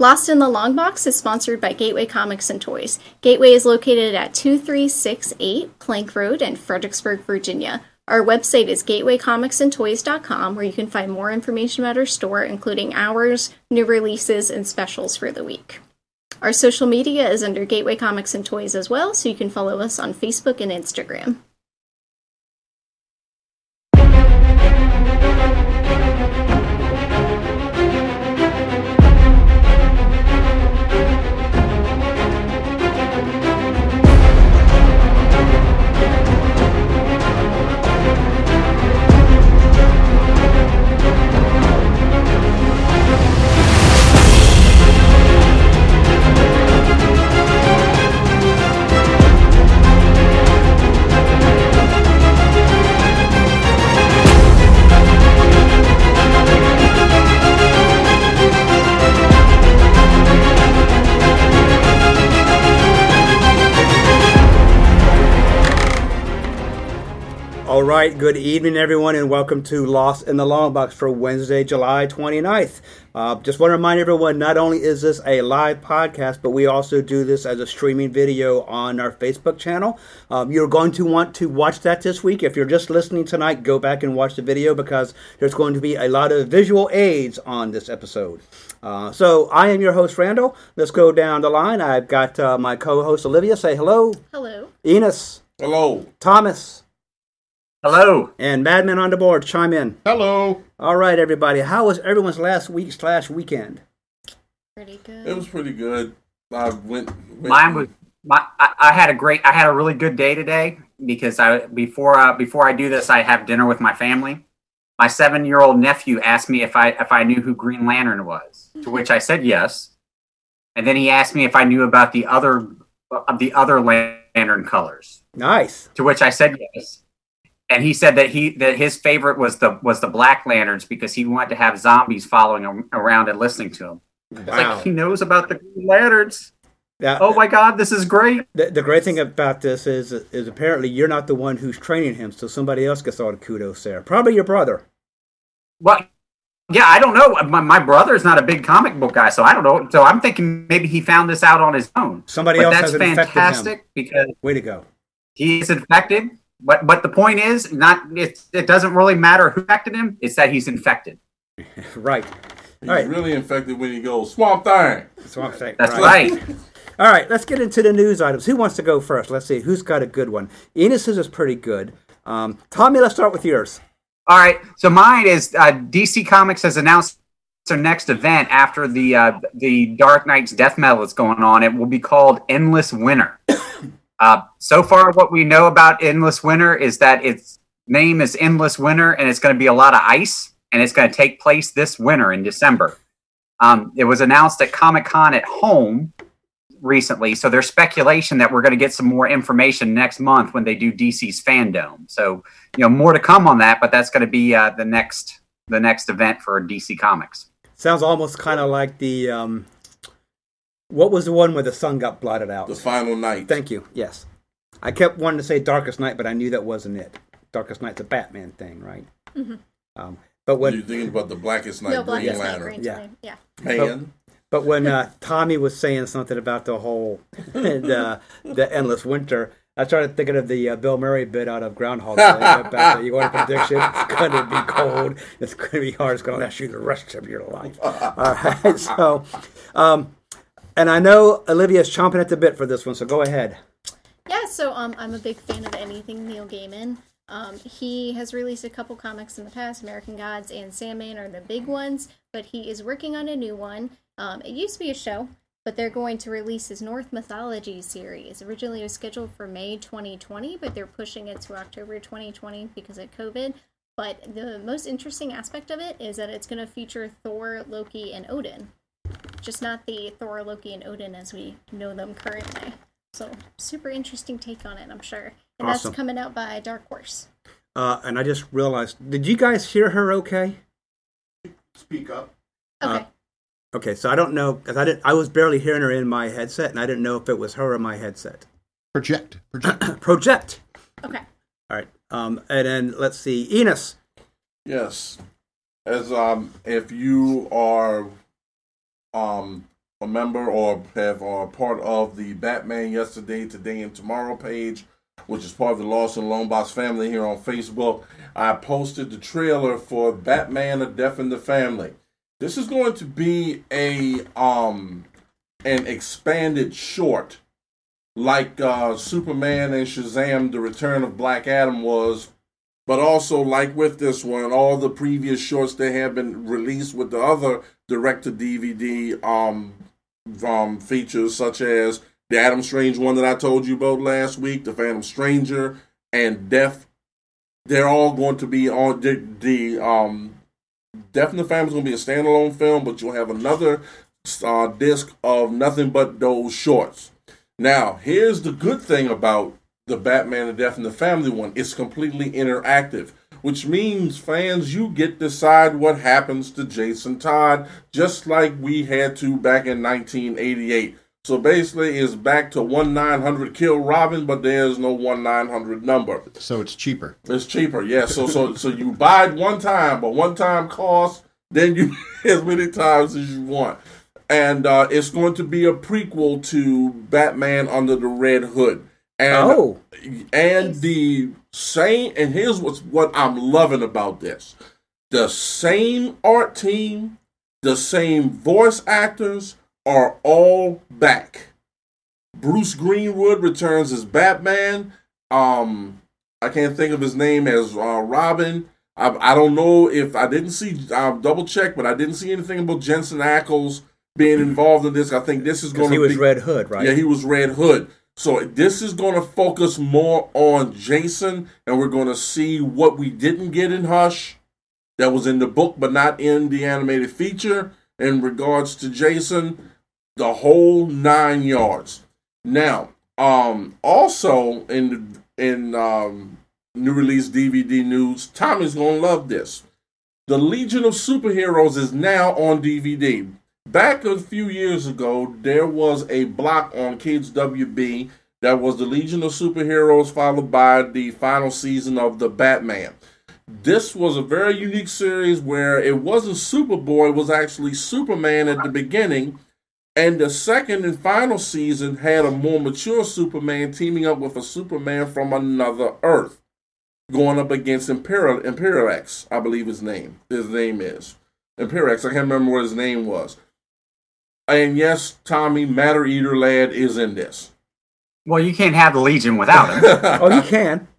Lost in the Long Box is sponsored by Gateway Comics and Toys. Gateway is located at 2368 Plank Road in Fredericksburg, Virginia. Our website is gatewaycomicsandtoys.com, where you can find more information about our store, including hours, new releases, and specials for the week. Our social media is under Gateway Comics and Toys as well, so you can follow us on Facebook and Instagram. Right, good evening, everyone, and welcome to Lost in the Long Box for Wednesday, July 29th. Uh, just want to remind everyone not only is this a live podcast, but we also do this as a streaming video on our Facebook channel. Um, you're going to want to watch that this week. If you're just listening tonight, go back and watch the video because there's going to be a lot of visual aids on this episode. Uh, so I am your host, Randall. Let's go down the line. I've got uh, my co host, Olivia. Say hello. Hello. Enos. Hello. Thomas. Hello. And Madman on the board, chime in. Hello. All right, everybody. How was everyone's last week slash weekend? Pretty good. It was pretty good. I went. went Mine was my. I, I had a great. I had a really good day today because I before uh, before I do this, I have dinner with my family. My seven year old nephew asked me if I if I knew who Green Lantern was, to which I said yes, and then he asked me if I knew about the other of the other lantern colors, Nice. to which I said yes. And he said that he that his favorite was the was the Black Lanterns because he wanted to have zombies following him around and listening to him. Wow. like he knows about the Green Lanterns. Now, Oh my God, this is great. the, the great thing about this is is apparently you're not the one who's training him, so somebody else gets all the kudos there. Probably your brother. Well, yeah, I don't know. My, my brother's not a big comic book guy, so I don't know. So I'm thinking maybe he found this out on his own. Somebody but else that's has fantastic because Way to go. he's infected. But but the point is, not it. It doesn't really matter who infected him. It's that he's infected. Right. He's All right. really infected when he goes swamp thing. That's what I'm saying. That's right. All right, let's get into the news items. Who wants to go first? Let's see. Who's got a good one? Enos's is pretty good. Um, Tommy, let's start with yours. All right. So mine is uh, DC Comics has announced their next event after the uh, the Dark Nights death metal is going on. It will be called Endless Winter. Uh, so far, what we know about Endless Winter is that its name is Endless Winter, and it's going to be a lot of ice, and it's going to take place this winter in December. Um, it was announced at Comic Con at home recently, so there's speculation that we're going to get some more information next month when they do DC's FanDome. So you know more to come on that, but that's going to be uh, the next the next event for DC Comics. Sounds almost kind of like the um, what was the one where the sun got blotted out? The final night. Thank you. Yes, I kept wanting to say Darkest Night, but I knew that wasn't it. Darkest Night's a Batman thing, right? Um, but when You're thinking about the Blackest Night, no, Green Blackest Night, Lantern. Green Yeah. Lantern. Yeah. Man, But when uh, Tommy was saying something about the whole the the endless winter, I started thinking of the uh, Bill Murray bit out of Groundhog Day. about the, you want a prediction? It's going to be cold. It's going to be hard. It's going to last you the rest of your life. All right. So, um, and I know Olivia's chomping at the bit for this one. So go ahead. Yeah, so um, I'm a big fan of anything Neil Gaiman. Um, he has released a couple comics in the past. American Gods and Sandman are the big ones, but he is working on a new one. Um, it used to be a show, but they're going to release his Norse Mythology series. Originally, it was scheduled for May 2020, but they're pushing it to October 2020 because of COVID. But the most interesting aspect of it is that it's going to feature Thor, Loki, and Odin. Just not the Thor, Loki, and Odin as we know them currently. So, super interesting take on it, I'm sure. And Awesome. that's coming out by Dark Horse. Uh, and I just realized, did you guys hear her? Okay. speak up. Uh, Okay. Okay, so I don't know because I didn't. I was barely hearing her in my headset, and I didn't know if it was her or my headset. Project. Project. Project. okay. All right. Um, and then let's see, Enos. Yes. As um, if you are um a member or have are part of the Batman Yesterday, Today, and Tomorrow page, which is part of the Lost and Long Box family here on Facebook, I posted the trailer for Batman: A Death in the Family. This is going to be a um an expanded short, like uh, Superman and Shazam: The Return of Black Adam was but also like with this one, all the previous shorts that have been released with the other direct to DVD um, um features, such as the Adam Strange one that I told you about last week, the Phantom Stranger, and Death. They're all going to be on the, the um Death the Family is going to be a standalone film, but you'll have another uh, disc of nothing but those shorts. Now, here's the good thing about the Batman and Death and the Family one. It's completely interactive, which means fans, you get to decide what happens to Jason Todd, just like we had to back in 1988. So basically, it's back to one nine hundred kill Robin, but there's no one nine hundred number. So it's cheaper. It's cheaper, yeah. So so so you buy it one time, but one time cost, then you as many times as you want. And uh, it's going to be a prequel to Batman Under the Red Hood. And, Oh. and the same and here's what's what I'm loving about this. The same art team, the same voice actors are all back. Bruce Greenwood returns as Batman. Um I can't think of his name as uh, Robin. I, I don't know if I didn't see uh, double check, but I didn't see anything about Jensen Ackles being involved in this. I think this is going to be. He was be Red Hood, right? yeah, he was Red Hood. So this is going to focus more on Jason, and we're going to see what we didn't get in Hush, that was in the book but not in the animated feature. In regards to Jason, the whole nine yards. Now, um, also in in um, new release DVD news, Tommy's gonna love this. The Legion of Superheroes is now on DVD. Back a few years ago, there was a block on Kids WB that was the Legion of Superheroes, followed by the final season of the Batman. This was a very unique series where it wasn't Superboy, it was actually Superman at the beginning. And the second and final season had a more mature Superman teaming up with a Superman from another Earth, going up against Imperial Imperiex, I believe his name. His name is Imperiex. I can't remember what his name was. And yes, Tommy Matter Eater Lad is in this. Well, you can't have the Legion without him. Oh, you can.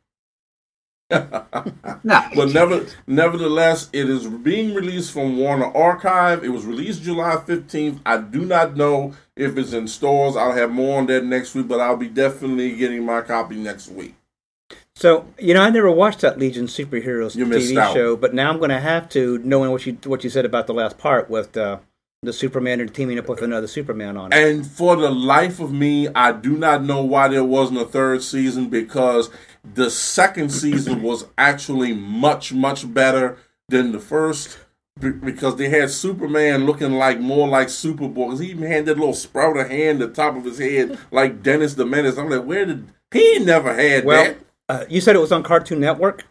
No. But never, nevertheless, it is being released from Warner Archive. It was released July 15th. I do not know if it's in stores. I'll have more on that next week, but I'll be definitely getting my copy next week. So you know, I never watched that Legion superheroes TV out. show, but now I'm going to have to, knowing what you what you said about the last part with uh, the Superman and teaming up with another Superman on it. And for the life of me, I do not know why there wasn't a third season because the second season was actually much, much better than the first because they had Superman looking like more like Superboy. he even had that little sprouter hand at the top of his head, like Dennis the Menace. I'm like, where did he never had well, that? uh, you said it was on Cartoon Network.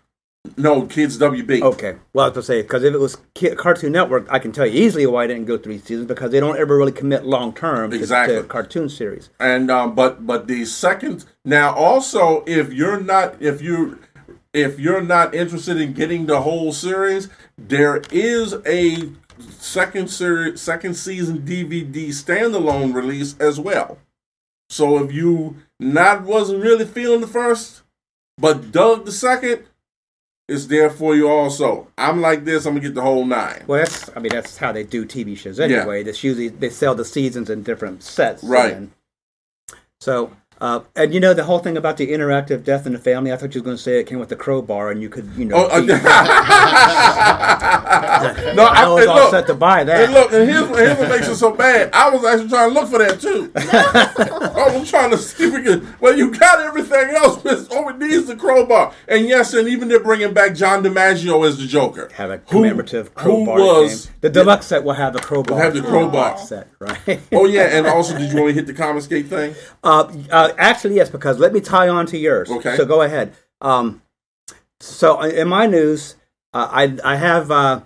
No, Kids WB. Okay, well, I was to say because if it was Ki- Cartoon Network, I can tell you easily why I didn't go three seasons because they don't ever really commit long term to, Exactly. to cartoon series. and um, but but the second now also if you're not if you if you're not interested in getting the whole series there is a second series second season dvd standalone release as well so if you not wasn't really feeling the first but dug the second it's there for you also i'm like this i'm gonna get the whole nine Well, that's I mean that's how they do TV shows anyway. That's usually they sell the seasons in different sets. Right. and- so, uh, and you know the whole thing about the interactive Death in the Family. I thought you were going to say it came with the crowbar, and you could you know. Oh, uh, beat- no, I was and all look, set to buy that. And look, and here's, here's what makes it so bad. I was actually trying to look for that too. I was trying to see if we could. Well, you got everything else. Miss. All we need is the crowbar. And yes, and even they're bringing back John DiMaggio as the Joker. have a Who- commemorative crowbar. Who was? game. the deluxe set will have the crowbar. Will have the crowbar. set, right? Oh yeah, and also, did you want to hit the comic skate thing? Uh, uh, actually, yes, because let me tie on to yours. Okay. So go ahead. Um, so in my news, uh, I I have uh,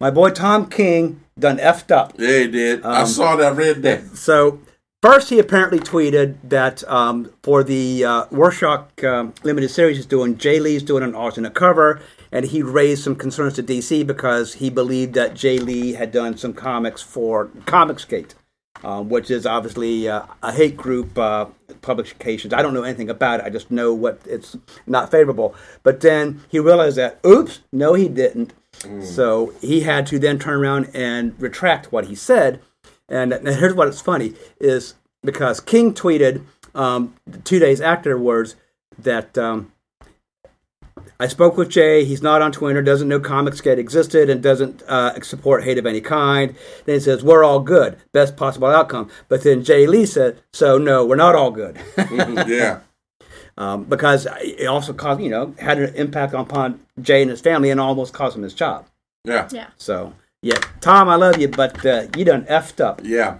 my boy Tom King done effed up. Yeah, he did. I Um, saw that. I read that. So first, he apparently tweeted that um, for the uh, Rorschach um, limited series he's doing, Jae Lee's doing an alternate cover, and he raised some concerns to DC because he believed that Jae Lee had done some comics for Comicsgate, um, which is obviously uh, a hate group uh, publications. I don't know anything about it. I just know what it's not favorable. But then he realized that, oops, no, he didn't. So he had to then turn around and retract what he said. And, and here's what's funny is because King tweeted um, two days afterwards that um, I spoke with Jae. He's not on Twitter, doesn't know Comicsgate existed, and doesn't uh, support hate of any kind. Then he says, We're all good. Best possible outcome. But then Jae Lee said, So, no, we're not all good. yeah. um, because it also caused, you know, had an impact upon Jae and his family and almost cost him his job. Yeah. Yeah. So, yeah, Tom, I love you, but uh, you done effed up. Yeah.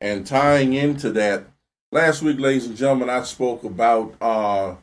And tying into that, last week, ladies and gentlemen, I spoke about uh,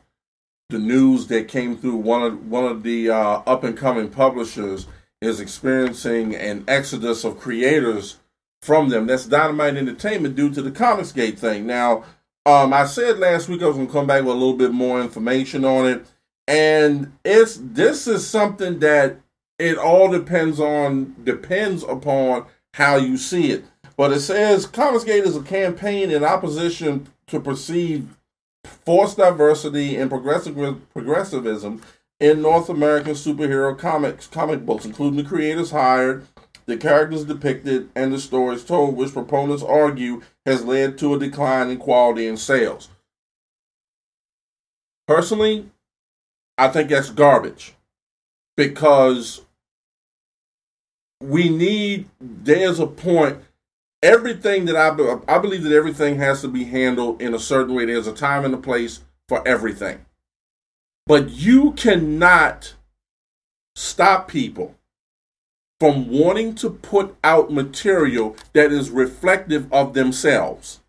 the news that came through. One of one of the uh, up and coming publishers is experiencing an exodus of creators from them. That's Dynamite Entertainment due to the Comicsgate thing. Now, um, I said last week I was going to come back with a little bit more information on it, and it's this is something that it all depends on depends upon how you see it. But it says Comicsgate is a campaign in opposition to perceived forced diversity and progressive progressivism in North American superhero comics comic books, including the creators hired, the characters depicted, and the stories told, which proponents argue has led to a decline in quality and sales. Personally, I think that's garbage because we need there's a point everything that I I believe that everything has to be handled in a certain way there's a time and a place for everything but you cannot stop people from wanting to put out material that is reflective of themselves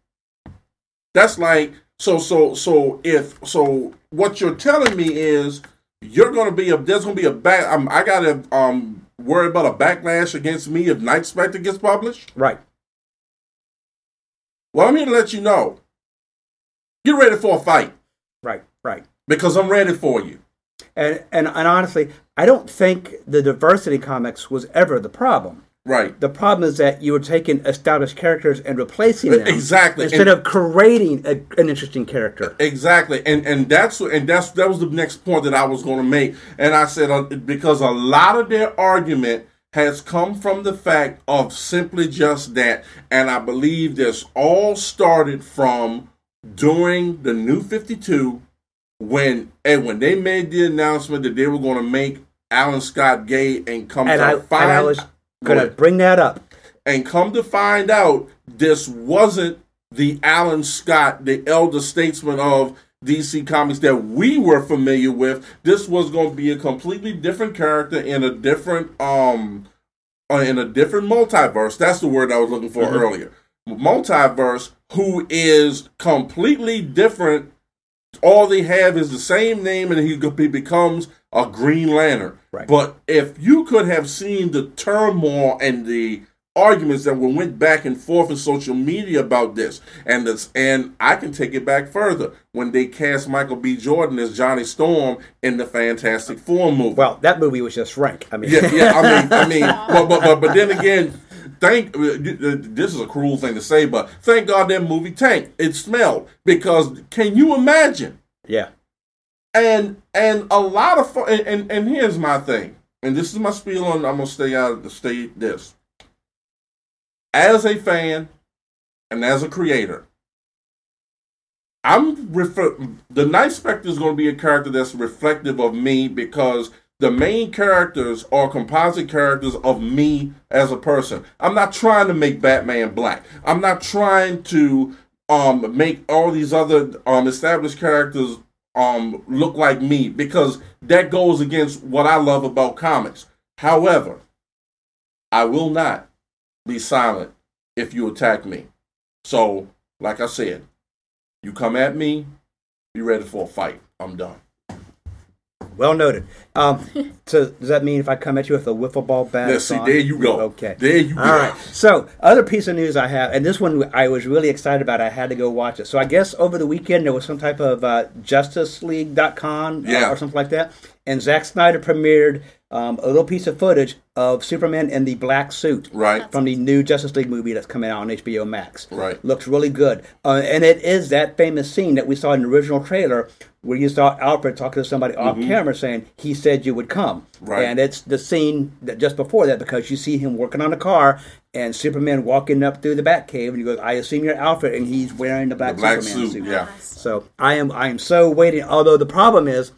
that's like so so so if so what you're telling me is you're going to be a there's going to be a back I got to um worry about a backlash against me if Night Spectre gets published? Right. Well, I'm here to let you know. Get ready for a fight Right. Right. because I'm ready for you. And, and and honestly, I don't think the diversity comics was ever the problem. Right. The problem is that you were taking established characters and replacing them Exactly. instead And- of creating a, an interesting character. Exactly, and and that's and that's that was the next point that I was going to make, and I said uh, because a lot of their argument has come from the fact of simply just that, and I believe this all started from during the New Fifty Two, when and when they made the announcement that they were going to make Alan Scott gay and come And to I, find and I was going to bring that up. and come to find out, this wasn't the Alan Scott, the elder statesman of DC Comics that we were familiar with. This was going to be a completely different character in a different um uh, in a different multiverse. That's the word I was looking for earlier. Multiverse who is completely different. All they have is the same name, and he, he becomes a Green Lantern. Right. But if you could have seen the turmoil and the arguments that were went back and forth in social media about this, and this, and I can take it back further when they cast Michael B. Jordan as Johnny Storm in the Fantastic Four movie. Well, that movie was just rank. I mean, Yeah, yeah. I mean, I mean, but but but, but then again, thank. uh, This is a cruel thing to say, but thank God that movie tanked. It smelled because can you imagine? yeah. And and a lot of fu- and, and and here's my thing, and this is my spiel on. I'm gonna stay out of the state. This as a fan and as a creator. I'm refer- the Night Spectre is going to be a character that's reflective of me because the main characters are composite characters of me as a person. I'm not trying to make Batman black. I'm not trying to um make all these other um established characters um look like me because that goes against what I love about comics. However, I will not be silent if you attack me. So, like I said, you come at me, be ready for a fight. I'm done. Well noted. Um, so does that mean if I come at you with a wiffle ball bat? Yeah, it's see, on? there you go. Okay. There you All go. right. So other piece of news I have, and this one I was really excited about. I had to go watch it. So I guess over the weekend there was some type of uh, JusticeLeague.com uh, Yeah. or something like that, and Zack Snyder premiered um, a little piece of footage of Superman in the black suit Right. from the new Justice League movie that's coming out on HBO Max. Right. Looks really good. Uh, and it is that famous scene that we saw in the original trailer where you saw Alfred talking to somebody off camera saying, he said you would come. Mm-hmm. Right. And it's the scene that just before that because you see him working on a car and Superman walking up through the Batcave and he goes, I assume you're Alfred and he's wearing the black, The black Superman suit, yeah. So I am I am so waiting. Although the problem is,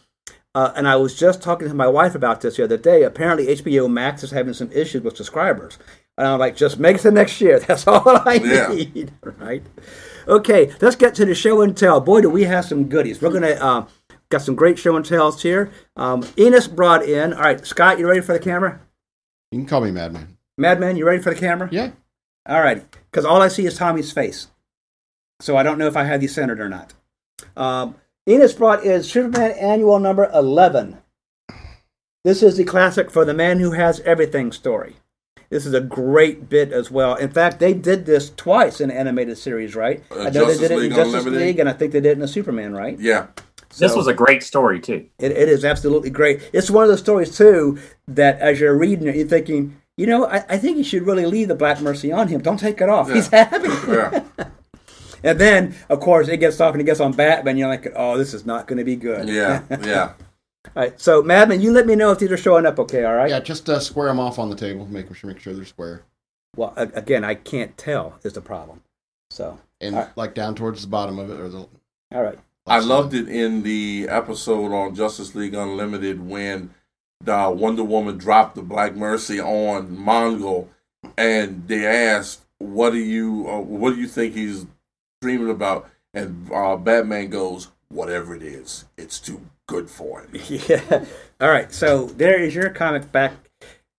uh, and I was just talking to my wife about this the other day. Apparently, HBO Max is having some issues with subscribers, and I'm like, just make it to next year. That's all I Yeah. need, right? Okay, let's get to the show and tell. Boy, do we have some goodies. We're gonna uh, got some great show and tells here. Um, Enos brought in. All right, Scott, you ready for the camera? You can call me Madman. Madman, you ready for the camera? Yeah. All right, because all I see is Tommy's face, so I don't know if I have you centered or not. Um, Enos brought in Superman Annual Number Eleven. This is the classic for the man who has everything story. This is a great bit as well. In fact, they did this twice in the animated series, right? Uh, I know Justice they did it League in Justice Unlimited? League, and I think they did it in the Superman, right? Yeah. This was a great story too. It, it is absolutely great. It's one of those stories too that as you're reading it, you're thinking, you know, I, I think you should really leave the Black Mercy on him. Don't take it off. He's happy. Yeah. And then, of course, it gets off and it gets on Batman. You're like, oh, this is not going to be good. Yeah. Yeah. All right. So, Madman, you let me know if these are showing up okay. All right. Yeah, just uh, square them off on the table. Make sure, make sure they're square. Well, again, I can't tell is the problem. So, And All right. like down towards the bottom of it, or the. all right. I loved it in the episode on Justice League Unlimited when the Wonder Woman dropped the Black Mercy on Mongul, and they asked, "What do you, uh, what do you think he's dreaming about?" And uh, Batman goes, "Whatever it is, it's too good for him." Yeah. All right. So there is your comic back.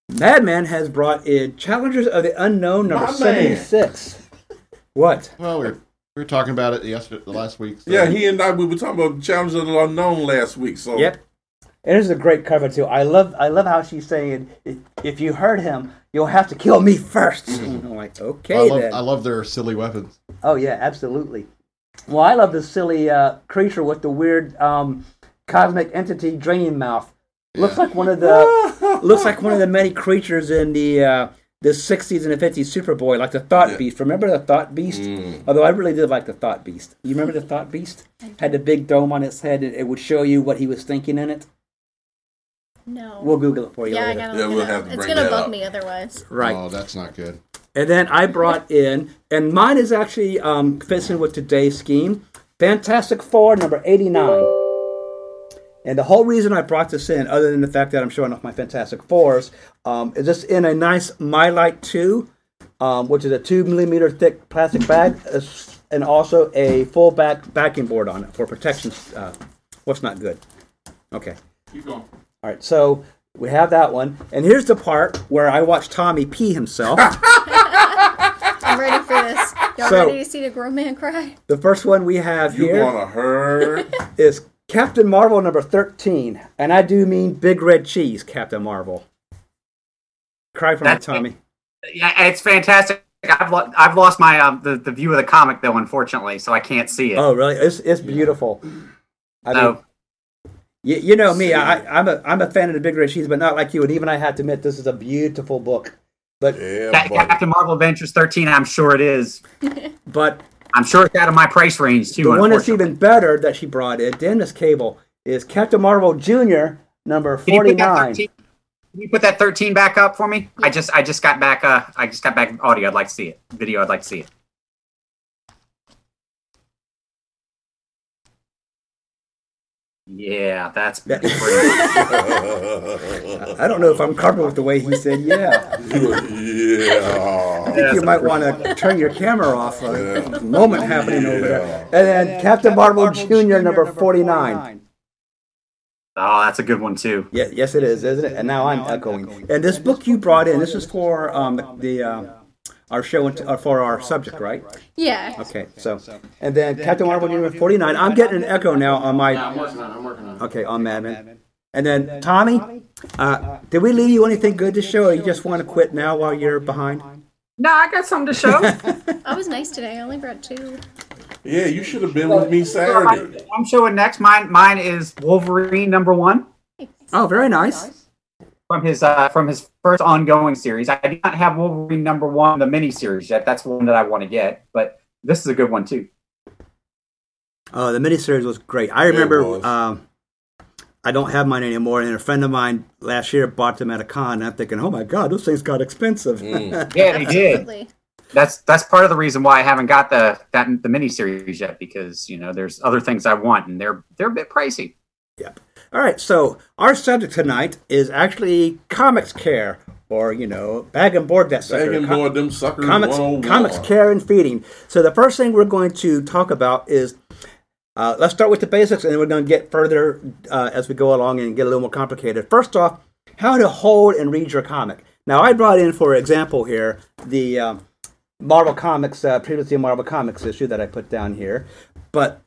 Madman has brought in Challengers of the Unknown number My seventy-six. What? Well, we were, we were talking about it yesterday, the last week. So. Yeah, he and I we were talking about Challenge of the Unknown last week. So Yep. And this is a great cover too. I love I love how she's saying if, if you hurt him, you'll have to kill me 1st I'm like, okay I love, then. I love their silly weapons. oh yeah, absolutely. Well, I love this silly uh, creature with the weird um, cosmic entity draining mouth. Looks like one of the looks like one of the many creatures in the uh, the 60s and the 50s Superboy, like the Thought Yeah. Beast. Remember the Thought Beast? Mm. Although I really did like the Thought Beast. You remember the Thought Beast? Had the big dome on its head, and it would show you what he was thinking in it. No. We'll Google it for you yeah, I gotta Yeah, we'll it have up. to It's gonna that bug up. me otherwise. Right. Oh, that's not good. And then I brought in, and mine is actually um, fits in with today's scheme Fantastic Four, number 89. And the whole reason I brought this in, other than the fact that I'm showing off my Fantastic Fours, um, is this in a nice Mylite 2, um, which is a 2 millimeter thick plastic bag, and also a full back backing board on it for protection. Uh, what's not good? Okay. Keep going. All right, so we have that one. And here's the part where I watch Tommy pee himself. I'm ready for this. Y'all So- ready to see the grown man cry? The first one we have You here gonna hurt? is Captain Marvel number 13. And I do mean Big Red Cheese, Captain Marvel. Cry for me, That's- Tommy. Yeah, it's fantastic. I've lo- I've lost my um, the the view of the comic though, unfortunately, so I can't see it. Oh, really? It's, it's beautiful. I mean, so you, you know me, I, I'm, a, I'm a fan of the Big Red Cheese, but not like you. And even I have to admit, this is a beautiful book. But, Yeah, Ca- buddy. Captain Marvel Adventures 13, I'm sure it is. but I'm sure it's out of my price range too. the one that's even better that she brought in, Dennis Cable, is Captain Marvel Jr. number Can you put that 49. 13 Can you put that 13 back up for me? I just I just got back uh I just got back audio. I'd like to see it. Video. I'd like to see it. Yeah, that's That- pretty. I don't know if I'm comfortable with the way he said, yeah. yeah. I yeah. think you might want to turn your camera off. A moment happening over there. And then Captain Marvel Jr. number 49. Oh, that's a good one too. Yeah, yes, it is, isn't it? And now I'm echoing. And this book you brought in, this is for um, the, the uh, our show and uh, for our subject, right? Yeah. Okay, so and then Captain Marvel number 49. I'm getting an echo now on my I'm working on it. I'm working on it. okay on Madman. And then Tommy, uh, did we leave you anything good to show, or you just want to quit now while you're behind? No, I got something to show. I was nice today. I only brought two. Yeah, you should have been with me Saturday. I'm showing next. Mine, mine is Wolverine number one Oh, very nice. From his uh, from his first ongoing series. I do not have Wolverine number one, the mini series yet. That's one that I want to get, but this is a good one too. Oh, the miniseries was great. I remember. Um, I don't have mine anymore, and a friend of mine last year bought them at a con. And I'm thinking, oh my god, those things got expensive. Mm. Yeah, they did. That's that's part of the reason why I haven't got the that the mini series yet because you know there's other things I want and they're they're a bit pricey. All right, so our subject tonight is actually comics care, or you know, bag and board that sucker. Bag and Com- board them suckers. comics, comics care and feeding. So the first thing we're going to talk about is uh, let's start with the basics, and then we're going to get further uh, as we go along and get a little more complicated. First off, how to hold and read your comic. Now, I brought in, for example, here the um, Marvel Comics, uh, previously Marvel Comics issue that I put down here, but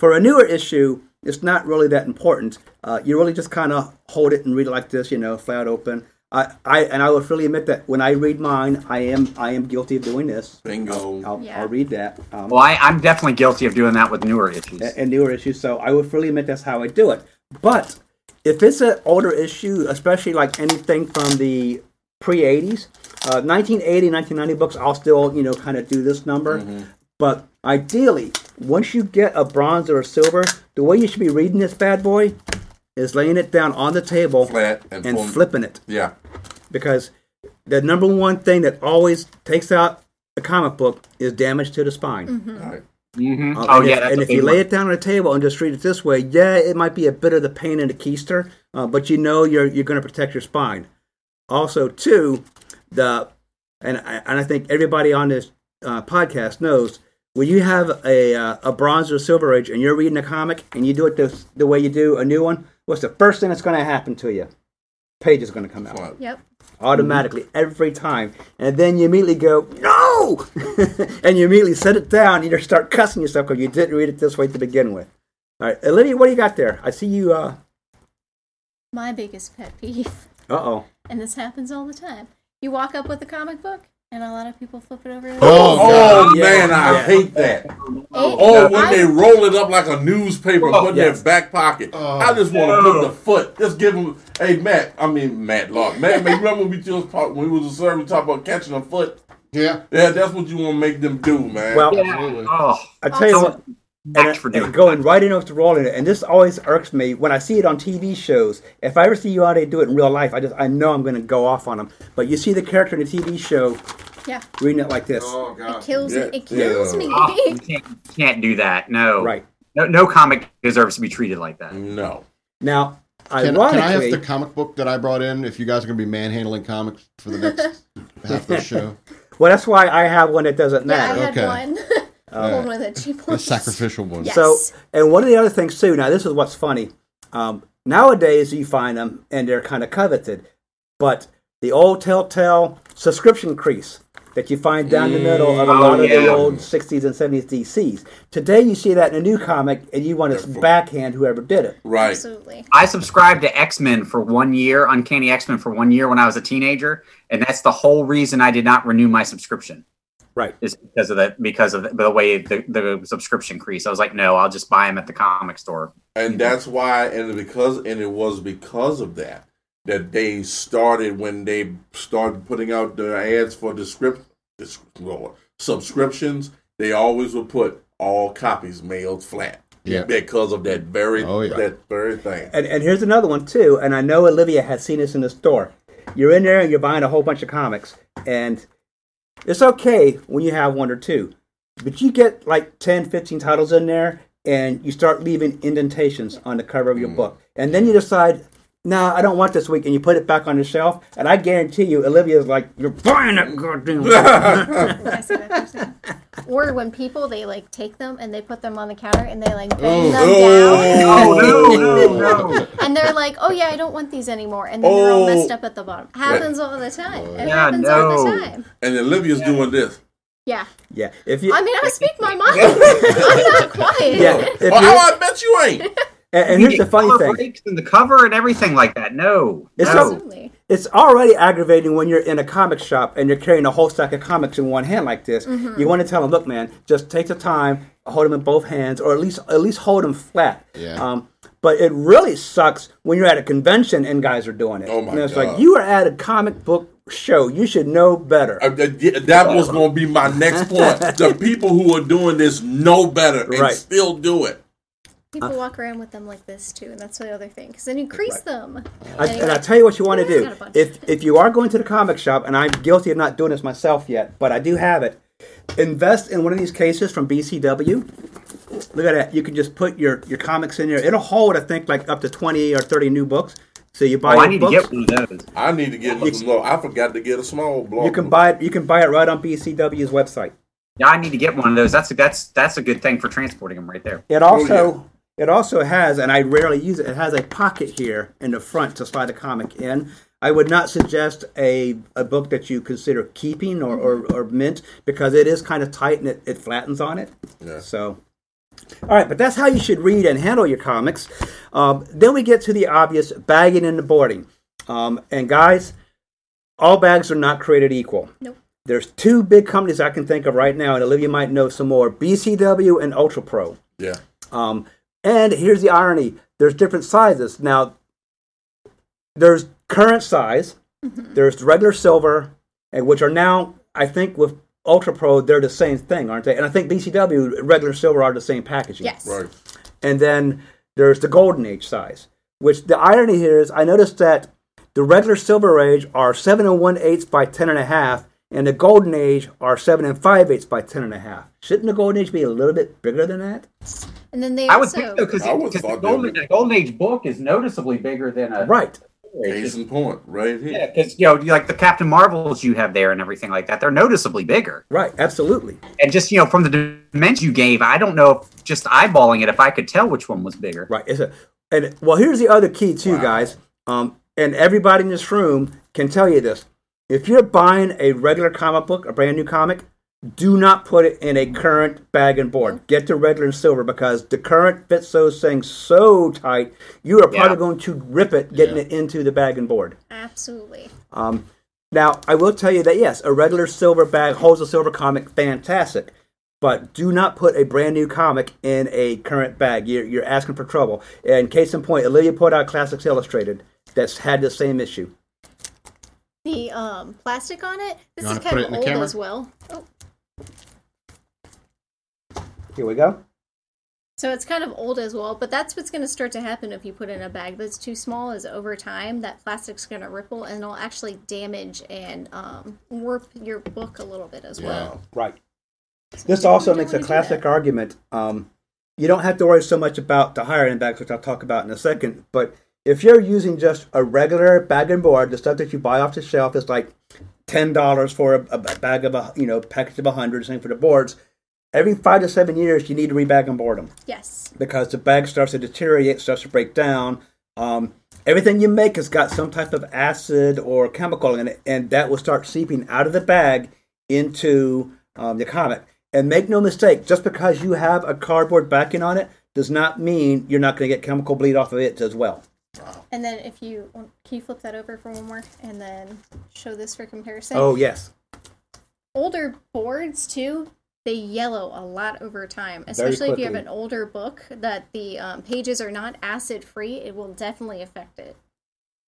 for a newer issue, it's not really that important. Uh, you really just kind of hold it and read it like this, you know, flat open. I, I and I will freely admit that when I read mine, I am I am guilty of doing this. Bingo. I'll, Yeah. I'll read that. Um, Well, I, I'm definitely guilty of doing that with newer issues. a- and newer issues, so I will freely admit that's how I do it. But if it's an older issue, especially like anything from the pre 80s, uh, 1980, 1990 books, I'll still, you know, kind of do this number. But ideally, once you get a bronze or a silver, the way you should be reading this bad boy is laying it down on the table Flat and, and form- flipping it. Yeah. Because the number one thing that always takes out a comic book is damage to the spine. All right. hmm Uh, Oh and yeah, if, that's and if big you lay it down on a table and just read it this way, yeah, it might be a bit of the pain in the keister, uh, but you know you're you're going to protect your spine. Also, too, the and I, and I think everybody on this uh, podcast knows when you have a uh, a bronze or silver age and you're reading a comic and you do it this, the way you do a new one, what's the first thing that's going to happen to you? Page is going to come out Yep. automatically every time. And then you immediately go, no! and you immediately set it down and you start cussing yourself because you didn't read it this way to begin with. All right, Olivia, what do you got there? I see you, uh, My biggest pet peeve, uh-oh. and this happens all the time. You walk up with a comic book, and a lot of people flip it over. Oh, Oh, Yeah. man, I Yeah. hate that. It- Oh, when I- they roll it up like a newspaper and put it in their back pocket. Oh. I just want to put the foot. Just give them. Hey, Matt. I mean, Matt Lock. Matt, man, remember when we just talked, when we was a server, we talked about catching a foot? Yeah. Yeah, that's what you want to make them do, man. Well, Absolutely. Oh, I tell you what, back and, for and going right in with the rolling it, and this always irks me when I see it on TV shows. If I ever see you out there do it in real life, I just I know I'm going to go off on them. But you see the character in the TV show yeah, reading it like this, Oh god, it kills Yeah, me. It kills yeah. me. Oh, you can't, you can't do that. No, right? No, no comic deserves to be treated like that. no. Now, Can, can I have the comic book that I brought in if you guys are going to be manhandling comics for the next half of the show? well, that's why I have one that doesn't Yeah, I matter. had Okay. one. Alright. Hold one that she The sacrificial one. Yes. So, and one of the other things too. Now, this is what's funny. Um, nowadays, you find them and they're kind of coveted, but the old Telltale subscription crease that you find down the middle of a Mm, lot oh, of the old '60s and '70s DCs. Today, you see that in a new comic, and you want to backhand whoever did it. Right. Absolutely. I subscribed to X Men for one year, Uncanny X Men for one year when I was a teenager, and that's the whole reason I did not renew my subscription. Right. Is because of the because of the, the way the, the subscription crease. I was like, no, I'll just buy them at the comic store. and that's why and because and it was because of that that they started when they started putting out the ads for the script Lord, subscriptions they always would put all copies mailed flat Yeah. because of that very Oh, yeah. that very thing And, and here's another one too. And I know Olivia has seen this in the store. You're in there and you're buying a whole bunch of comics, and it's okay when you have one or two, but you get like 10, 15 titles in there, and you start leaving indentations on the cover of your mm. book, and then you decide. No, I don't want this week, and you put it back on the shelf. And I guarantee you, Olivia's like, "You're buying that goddamn." book." I see. Or when people they like take them and they put them on the counter and they like bang oh. them Oh, down. no, no. And they're like, "Oh yeah, I don't want these anymore," and then they're all Oh. messed up at the bottom. Happens all the time. It Yeah, happens all the no. time. and Olivia's doing this Yeah, yeah, if you, I mean, I speak my mind. I'm not quiet. yeah, if oh, you, I bet you ain't And, and You here's the get funny thing: and the cover and everything like that. No, It's no. Absolutely. it's already aggravating when you're in a comic shop and you're carrying a whole stack of comics in one hand like this. Mm-hmm. You want to tell them, look, man, just take the time, hold them in both hands, or at least at least hold them flat. Yeah. Um, but it really sucks when you're at a convention and guys are doing it. Oh, my and it's God. like you are at a comic book show. You should know better. Uh, th- th- that was going to be my next point. The people who are doing this know better and Right. still do it. People uh, walk around with them like this too, and that's the other thing. Because then you crease them. I, And and I tell you what you want to do. got a bunch. If if you are going to the comic shop, and I'm guilty of not doing this myself yet, but I do have it. Invest in one of these cases from BCW. Look at that. You can just put your, your comics in there. It'll hold, I think, like up to twenty or thirty new books. So you buy Oh, I need books. to get one of those. I need to get some more. I forgot to get a small block. you can buy it. You can buy it right on BCW's website. Yeah, I need to get one of those. That's a, that's that's a good thing for transporting them right there. It Oh, also it also has, and I rarely use it. It has a pocket here in the front to slide a comic in. I would not suggest a, a book that you consider keeping or, or, or mint because it is kind of tight and it, it flattens on it. Yeah. So, all right, but that's how you should read and handle your comics. Um, then we get to the obvious bagging and the boarding. Um, and guys, all bags are not created equal. Nope. There's two big companies I can think of right now, and Olivia might know some more: BCW and Ultra Pro. Yeah. Um, and here's the irony: there's different sizes. Now, there's current size, mm-hmm. there's regular silver, and which are now, I think, with Ultra Pro, they're the same thing, aren't they? And I think BCW regular silver are the same packaging. yes. Right. And then there's the Golden Age size. Which the irony here is, I noticed that the regular Silver Age are seven and one eighths by ten and a half, and the Golden Age are seven and five eighths by ten and a half. Shouldn't the Golden Age be a little bit bigger than that? And then they I would also think so because I would've the thought they golden, would. the golden age book is noticeably bigger than a Right. Case in point, right here. Yeah, because you know, like the Captain Marvels you have there and everything like that, they're noticeably bigger. Right. Absolutely. And just you know, from the dimension you gave, I don't know if just eyeballing it if I could tell which one was bigger. Right. It's a, and well, here's the other key too, Wow. guys. Um, and everybody in this room can tell you this: if you're buying a regular comic book, a brand new comic, do not put it in a current bag and board. Get the regular and silver because the current fits those things so tight, you are probably Yeah. going to rip it getting Yeah. it into the bag and board. absolutely. Um, now, I will tell you that yes, a regular silver bag holds a silver comic, fantastic. But do not put a brand new comic in a current bag. You're, you're asking for trouble. And case in point, Olivia put out Classics Illustrated that's had the same issue. The um plastic on it. This You is kind put it of in the old camera? as well. Oh, Here we go. so it's kind of old as well. But that's what's going to start to happen if you put in a bag that's too small. Is over time that plastic's going to ripple and it'll actually damage and um, warp your book a little bit as well. Right. So This also makes a classic argument. Um, you don't have to worry so much about the higher end bags, which I'll talk about in a second. But if you're using just a regular bag and board, the stuff that you buy off the shelf is like ten dollars for a, a bag of a you know package of a hundred. Same for the boards. Every five to seven years, you need to rebag and board them Yes. because the bag starts to deteriorate, starts to break down. Um, everything you make has got some type of acid or chemical in it, and that will start seeping out of the bag into um, the comic. And make no mistake, just because you have a cardboard backing on it does not mean you're not going to get chemical bleed off of it as well. And then if you can you flip that over for one more and then show this for comparison. Oh yes, older boards too they yellow a lot over time especially if you have an older book that the um, pages are not acid free it will definitely affect it.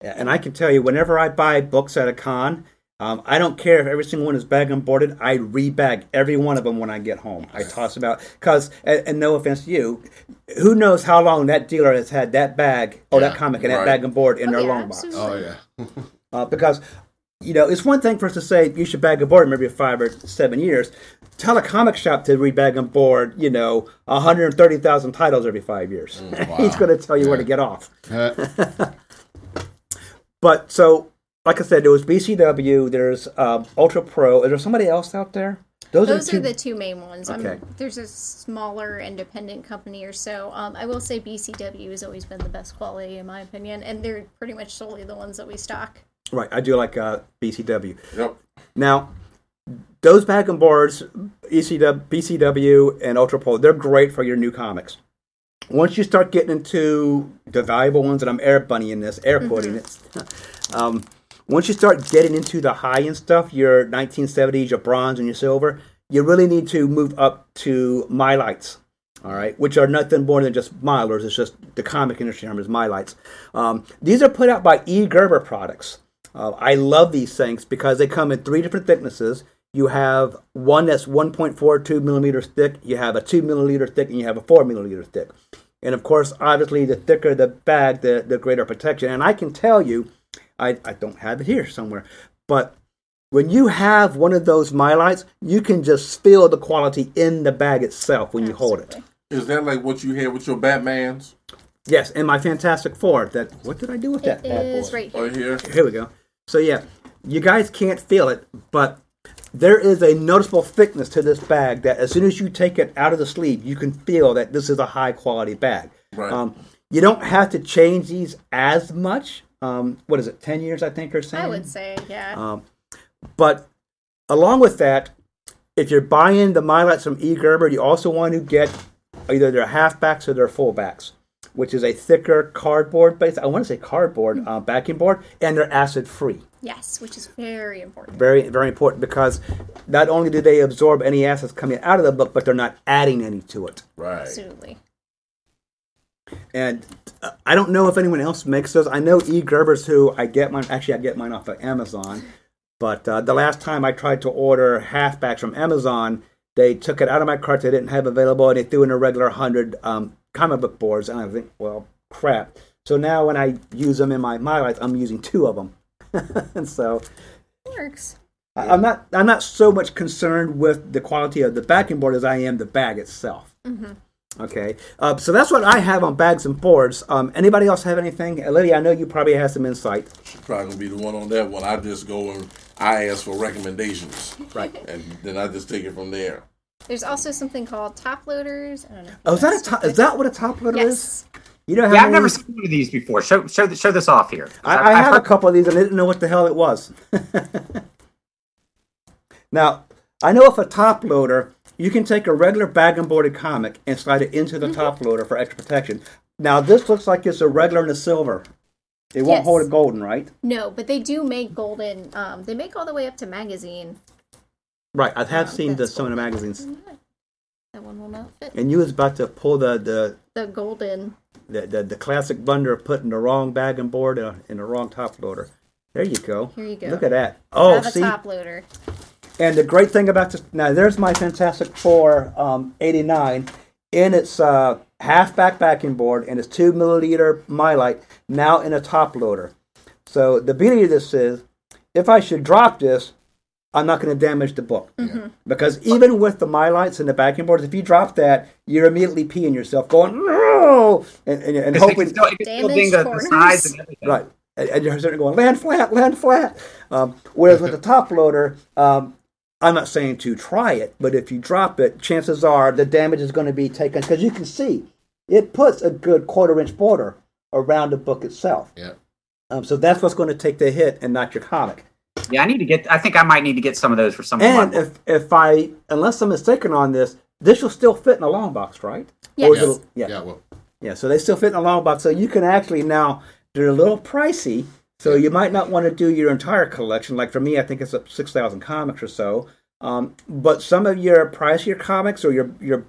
Yeah, and I can tell you, whenever I buy books at a con, um, I don't care if every single one is bag and boarded. I rebag every one of them when I get home. I toss them out because, and, and no offense to you, who knows how long that dealer has had that bag or that comic and that bag and board in Oh, their yeah, long box. absolutely. Oh yeah. Uh, because, you know, it's one thing for us to say you should bag and board maybe five or seven years. Tell a comic shop to rebag and board, you know, 130,000 titles every five years. Mm, wow. He's going to tell you where to get off. But so, like I said, there was BCW. There's um, Ultra Pro. Is there somebody else out there? those are, are two- the two main ones Okay. there's a smaller independent company or so um, i will say bcw has always been the best quality in my opinion and they're pretty much solely the ones that we stock right. I do like uh, BCW. Yep. Now, those bag and boards, ECW, BCW, and Ultra Pro, they're great for your new comics. once you start getting into the valuable ones, and I'm air bunnying this, air quoting it. um, once you start getting into the high end stuff, your 1970s, your bronze, and your silver, you really need to move up to Mylites. All right, which are nothing more than just Mylars. It's just the comic industry term is Mylites. Um, these are put out by E. Gerber products. Uh, I love these things because they come in three different thicknesses. You have one that's 1.42 millimeters thick, you have a 2 milliliter thick, and you have a 4 milliliter thick. And of course, obviously, the thicker the bag, the, the greater protection. And I can tell you, I, I don't have it here somewhere, but when you have one of those Mylites, you can just feel the quality in the bag itself when you hold it. Is that like what you had with your Batmans? Yes, and my Fantastic Four. That what did I do with that? It bad is boy? right here. Right here. Here we go. So yeah, you guys can't feel it, but there is a noticeable thickness to this bag that as soon as you take it out of the sleeve, you can feel that this is a high quality bag. Right. Um, you don't have to change these as much. Um, what is it? Ten years, I think, or something. I would say, yeah. Um, but along with that, if you're buying the Mylites from E. Gerber, you also want to get either their halfbacks or their fullbacks, which is a thicker cardboard base. I want to say cardboard uh, backing board, and they're acid free. yes, which is very important. Very, very important because not only do they absorb any acids coming out of the book, but they're not adding any to it. Right. Absolutely. And uh, I don't know if anyone else makes those. I know E. Gerber's who I get mine. Actually, I get mine off of Amazon. But uh, the last time I tried to order halfbacks from Amazon, they took it out of my cart. They didn't have available, and they threw in a regular hundred um, comic book boards. And I think, well, crap. So now when I use them in my Mylites, I'm using two of them. and so Works. I- I'm not I'm not so much concerned with the quality of the backing board as I am the bag itself. Okay, uh, so that's what I have on bags and boards. Um, anybody else have anything? Uh, Lydia, I know you probably have some insight. Probably gonna be the one on that one. I just go and I ask for recommendations, Right. and then I just take it from there. There's also something called top loaders. I don't know. Oh, is that a that's top, what is that what a top loader is? You know how Yeah, I've many- never seen one of these before. Show show show this off here. I, I've- I I've have a couple of these and I didn't know what the hell it was. now, I know if a top loader, you can take a regular bag and boarded comic and slide it into the Mm-hmm. top loader for extra protection. Now, this looks like it's a regular and a silver. It won't Yes. hold a golden, right? No, but they do make golden. Um, they make all the way up to magazine. Right. I have Oh, seen the, some of the magazines. That one will not fit. And you was about to pull the the, The golden. the, the, the classic blunder of putting the wrong bag and board in, in the wrong top loader. There you go. Here you go. Look at that. Oh, see, top loader. And the great thing about this, now there's my Fantastic Four um, 89 in its uh, half-back backing board and its two milliliter Mylite now in a top loader. So the beauty of this is, if I should drop this, I'm not going to damage the book because even with the Mylites and the backing boards, if you drop that, you're immediately peeing yourself, going no, and, and, and hoping can still, it still Damaged the, the corners. sides and everything. Right. And, and you're sitting there going, land flat, land flat. Um, whereas with the top loader, um, I'm not saying to try it, but if you drop it, chances are the damage is going to be taken because you can see it puts a good quarter inch border around the book itself. Yeah. Um, so that's what's going to take the hit and not your comic. Yeah, I need to get. I think I might need to get some of those for some And of my. if, if I, unless I'm mistaken on this, this will still fit in a long box, right? Yes. Or is yeah. Yeah, well, Yeah, so they still fit in a long box. So you can actually now they're a little pricey. So you might not want to do your entire collection. Like for me, I think it's up six thousand comics or so. Um, but some of your pricier comics or your your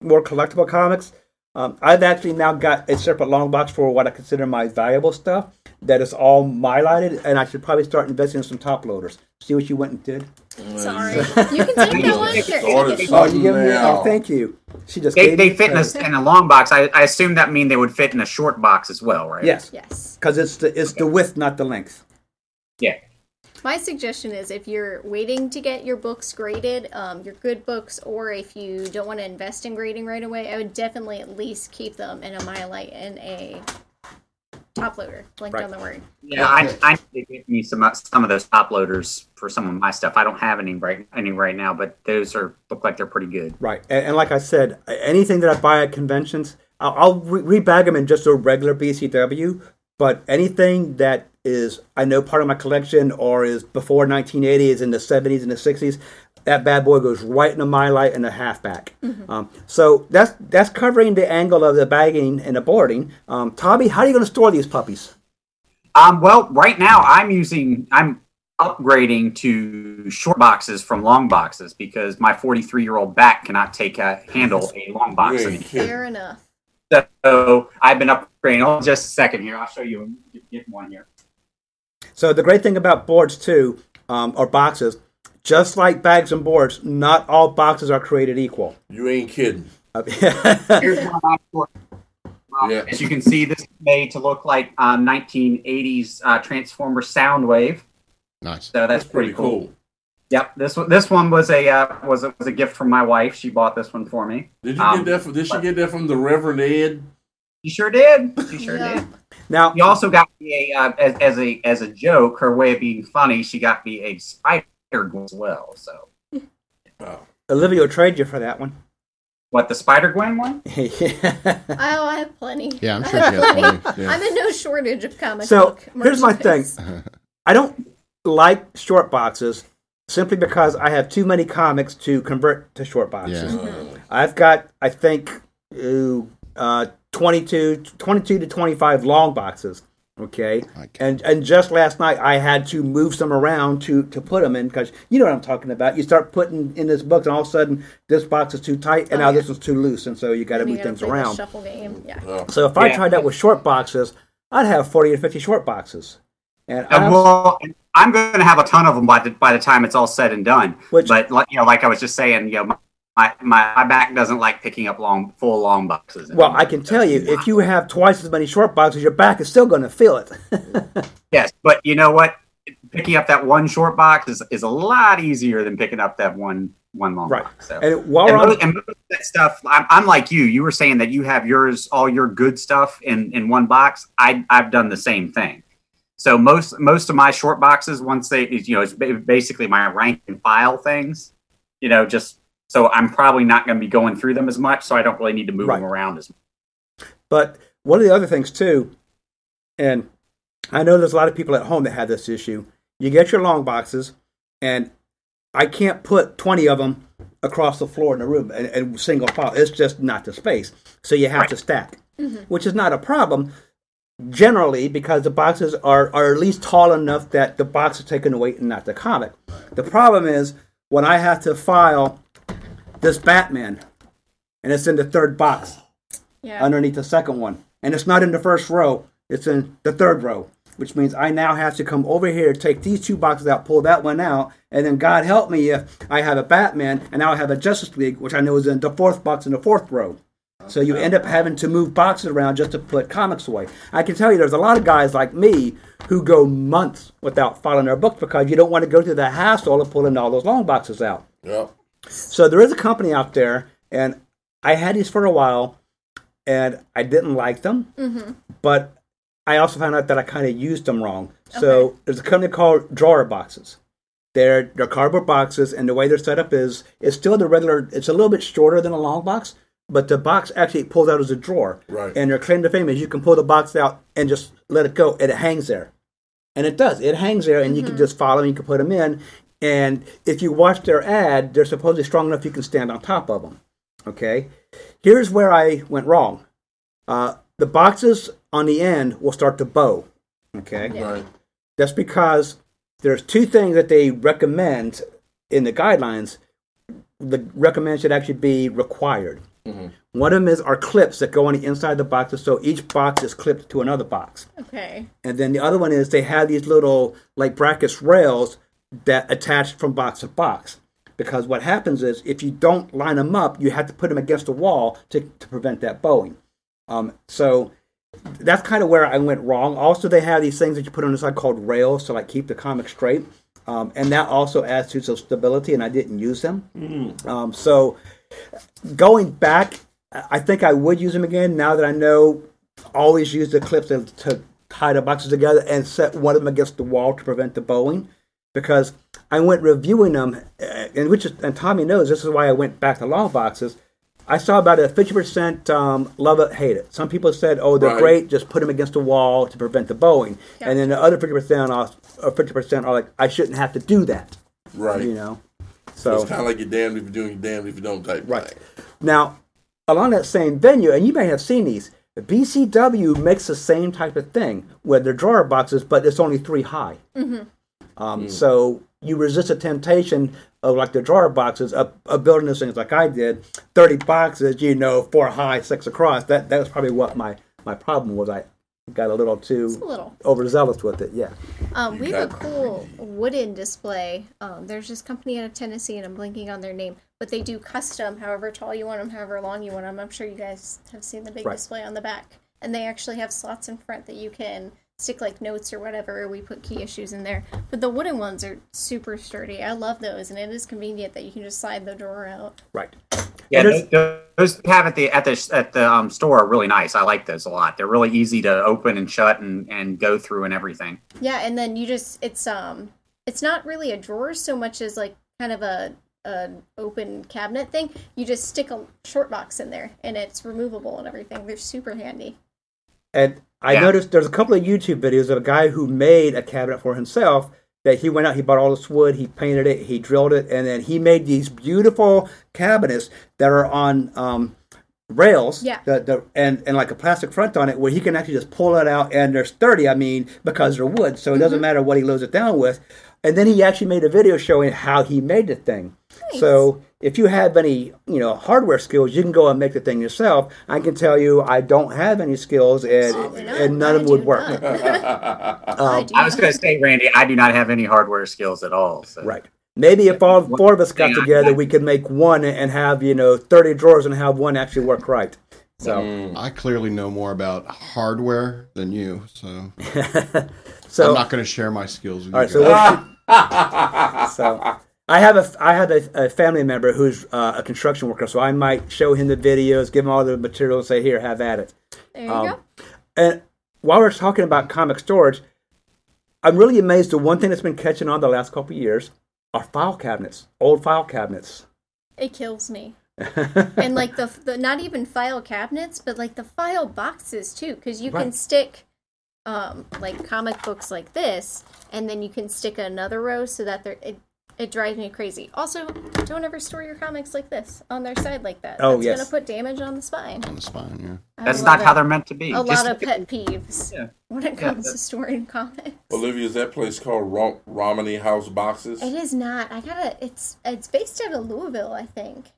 more collectible comics, um, I've actually now got a separate long box for what I consider my valuable stuff. That is all mylighted, and I should probably start investing in some top loaders. See what you went and did. Sorry. you can take that one. Here, it. Oh, you give me. Oh, thank you. She just they gave they me fit in a, in a long box. I, I assume that mean they would fit in a short box as well, right? Yes, Yes. because it's the it's the width, not the length. Yeah. My suggestion is if you're waiting to get your books graded, um, your good books, or if you don't want to invest in grading right away, I would definitely at least keep them in a Mylite and a top loader linked Right. on the word. Yeah, I, I need to get me some some of those top loaders for some of my stuff. I don't have any right any right now, but those are look like they're pretty good. Right, and, and like I said, anything that I buy at conventions, I'll, I'll re- rebag them in just a regular BCW. But anything that is I know part of my collection or is before 1980, is in the 70s and the 60s, that bad boy goes right into my light and the halfback. Um, so that's that's covering the angle of the bagging and the boarding. Um, Tommy, how are you going to store these puppies? Um, well, right now I'm using I'm upgrading to short boxes from long boxes because my 43 year old back cannot take a handle a long box. You ain't anymore. kidding. Fair enough. So I've been upgrading. Oh, just a second here. I'll show you get one here. So the great thing about boards too, um, or boxes, just like bags and boards, not all boxes are created equal. You ain't kidding. Here's one I'm. Um, Yeah. As you can see, this is made to look like um, 1980s uh, Transformer Soundwave. Nice. So that's, That's pretty cool. Yep this one this one was a uh, was a, was a gift from my wife. She bought this one for me. Did you Um, get that from? Did she get that from the Reverend Ed? She sure did. She sure Yeah. did. now, She also got me a uh, as, as a as a joke. Her way of being funny. She got me a spider Gwen as well. So Wow. Olivia will trade you for that one. what the Spider Gwen one? yeah. Oh, I have plenty. Yeah, I'm I sure have she has plenty. plenty. Yeah. I'm in no shortage of comic so book. here's my thing. I don't like short boxes simply because I have too many comics to convert to short boxes. Yeah. Uh, I've got, I think, ooh, uh, 22, 22 to 25 long boxes. Okay. Okay. And and just last night I had to move some around to, to put them in because you know what I'm talking about. You start putting in this book and all of a sudden this box is too tight and Oh, now yeah. this one's too loose and so you got to move things around. Shuffle game. Yeah. uh, So if I tried that with short boxes, I'd have 40 to 50 short boxes. And I Uh, well, I'm going to have a ton of them by the by the time it's all said and done. Which- but like you know, like I was just saying, you know, my my, my, back doesn't like picking up long full long boxes. Well, I can tell you, if you have twice as many short boxes, your back is still going to feel it. yes, but you know what? Picking up that one short box is, is a lot easier than picking up that one one long Right. box. So. and while and, on, most, and most of that stuff, I'm, I'm like you. You were saying that you have yours, all your good stuff in, in one box. I, I've done the same thing. So most most of my short boxes, once they, you know, it's basically my rank and file things. You know, just so I'm probably not going to be going through them as much, so I don't really need to move Right. them around as much. but one of the other things too, and I know there's a lot of people at home that have this issue. You get your long boxes, and I can't put 20 of them across the floor in the room and, and single file. It's just not the space. So you have Right. to stack, mm-hmm. which is not a problem generally because the boxes are, are at least tall enough that the box is taking the weight and not the comic. The problem is when I have to file this Batman and it's in the third box Yeah. underneath the second one. And it's not in the first row, it's in the third row, which means I now have to come over here, take these two boxes out, pull that one out, and then God help me if I have a Batman and now I have a Justice League, which I know is in the fourth box in the fourth row. So you end up having to move boxes around just to put comics away. I can tell you there's a lot of guys like me who go months without filing their books because you don't want to go through the hassle of pulling all those long boxes out. Yep. So there is a company out there, and I had these for a while, and I didn't like them, mm-hmm. but I also found out that I kind of used them wrong. So Okay. there's a company called Drawer Boxes. They're they're cardboard boxes, and the way they're set up is it's still the regular. It's a little bit shorter than a long box, but the box actually pulls out as a drawer. Right. And their claim to fame is you can pull the box out and just let it go, and it hangs there. And it does. It hangs there, and you can mm-hmm. just follow. And you can put them in. And if you watch their ad, they're supposedly strong enough you can stand on top of them. Okay. Here's where I went wrong. Uh, the boxes on the end will start to bow. Okay. Yeah. Right. That's because there's two things that they recommend in the guidelines. The recommend should actually be required. One of them is our clips that go on the inside of the boxes, so each box is clipped to another box. Okay. And then the other one is they have these little like brackets rails that attach from box to box. Because what happens is if you don't line them up, you have to put them against the wall to, to prevent that bowing. Um, so that's kind of where I went wrong. Also, they have these things that you put on the side called rails to like keep the comic straight, um, and that also adds to some stability. And I didn't use them. Um, so going back, I I think I would use them again now that I know. Always use the clips to, to tie the boxes together and set one of them against the wall to prevent the bowing. Because I went reviewing them, uh, and which is, and Tommy knows this is why I went back to long boxes. I saw about a fifty percent um, love it, hate it. Some people said, "Oh, they're Right. great. Just put them against the wall to prevent the bowing," and then the other fifty percent or fifty percent are like, "I shouldn't have to do that." Right. You know. So So it's kind of like you're damned if you do, and you're damned if you don't type. Right. thing. now, along that same venue, and you may have seen these. BCW makes the same type of thing where they're drawer boxes, but it's only three high. Um, So you resist the temptation of like the drawer boxes of, of building those things like I did, thirty boxes, you know, four high, six across. That that was probably what my my problem was. I got a little too a little. overzealous with it. Yeah. Um, we have a cool wooden display. Um, there's this company out of Tennessee, and I'm blinking on their name, but they do custom, however tall you want them, however long you want them. I'm sure you guys have seen the big Right. display on the back, and they actually have slots in front that you can stick like notes or whatever. We put key issues in there, but the wooden ones are super sturdy. I love those, and it is convenient that you can just slide the drawer out. Right. Yeah, those, those have at the at the at the um, store are really nice. I like those a lot. They're really easy to open and shut and, and go through and everything. Yeah, and then you just it's um it's not really a drawer so much as like kind of a an open cabinet thing. You just stick a short box in there and it's removable and everything. They're super handy. And I Yeah. noticed there's a couple of YouTube videos of a guy who made a cabinet for himself. That he went out, he bought all this wood, he painted it, he drilled it, and then he made these beautiful cabinets that are on um, rails. Yeah. The, the, and and like a plastic front on it, where he can actually just pull it out, and there's sturdy. I mean, because they're wood, so it doesn't matter what he loads it down with. And then he actually made a video showing how he made the thing. So if you have any, you know, hardware skills, you can go and make the thing yourself. I can tell you, I don't have any skills, and Absolutely not. and none I of them would do work. not. I I was going to say, Randy, I do not have any hardware skills at all. So. Right. Maybe if all four of us got thing I- together, we could make one and have you know thirty drawers and have one actually work right. So, Mm. I clearly know more about hardware than you, so so I'm not going to share my skills with all you. right. So, guys. so I have a I have a, a family member who's uh, a construction worker, so I might show him the videos, give him all the materials, say here, have at it. There you Um, go. And while we're talking about comic storage, I'm really amazed The one thing that's been catching on the last couple of years are file cabinets, old file cabinets. It kills me. and like the, the not even file cabinets, but like the file boxes too, because you can stick um like comic books like this, and then you can stick another row so that they're it. It drives me crazy. Also, don't ever store your comics like this on their side like that. Oh, That's yes. gonna put damage on the spine. on the spine, yeah. I That's love not how they're meant to be. a Just- lot of pet peeves Yeah. when it comes that- to storing comics. Olivia, is that place called Rom- Romney House Boxes? It is not. I gotta. It's it's based out of Louisville, I think.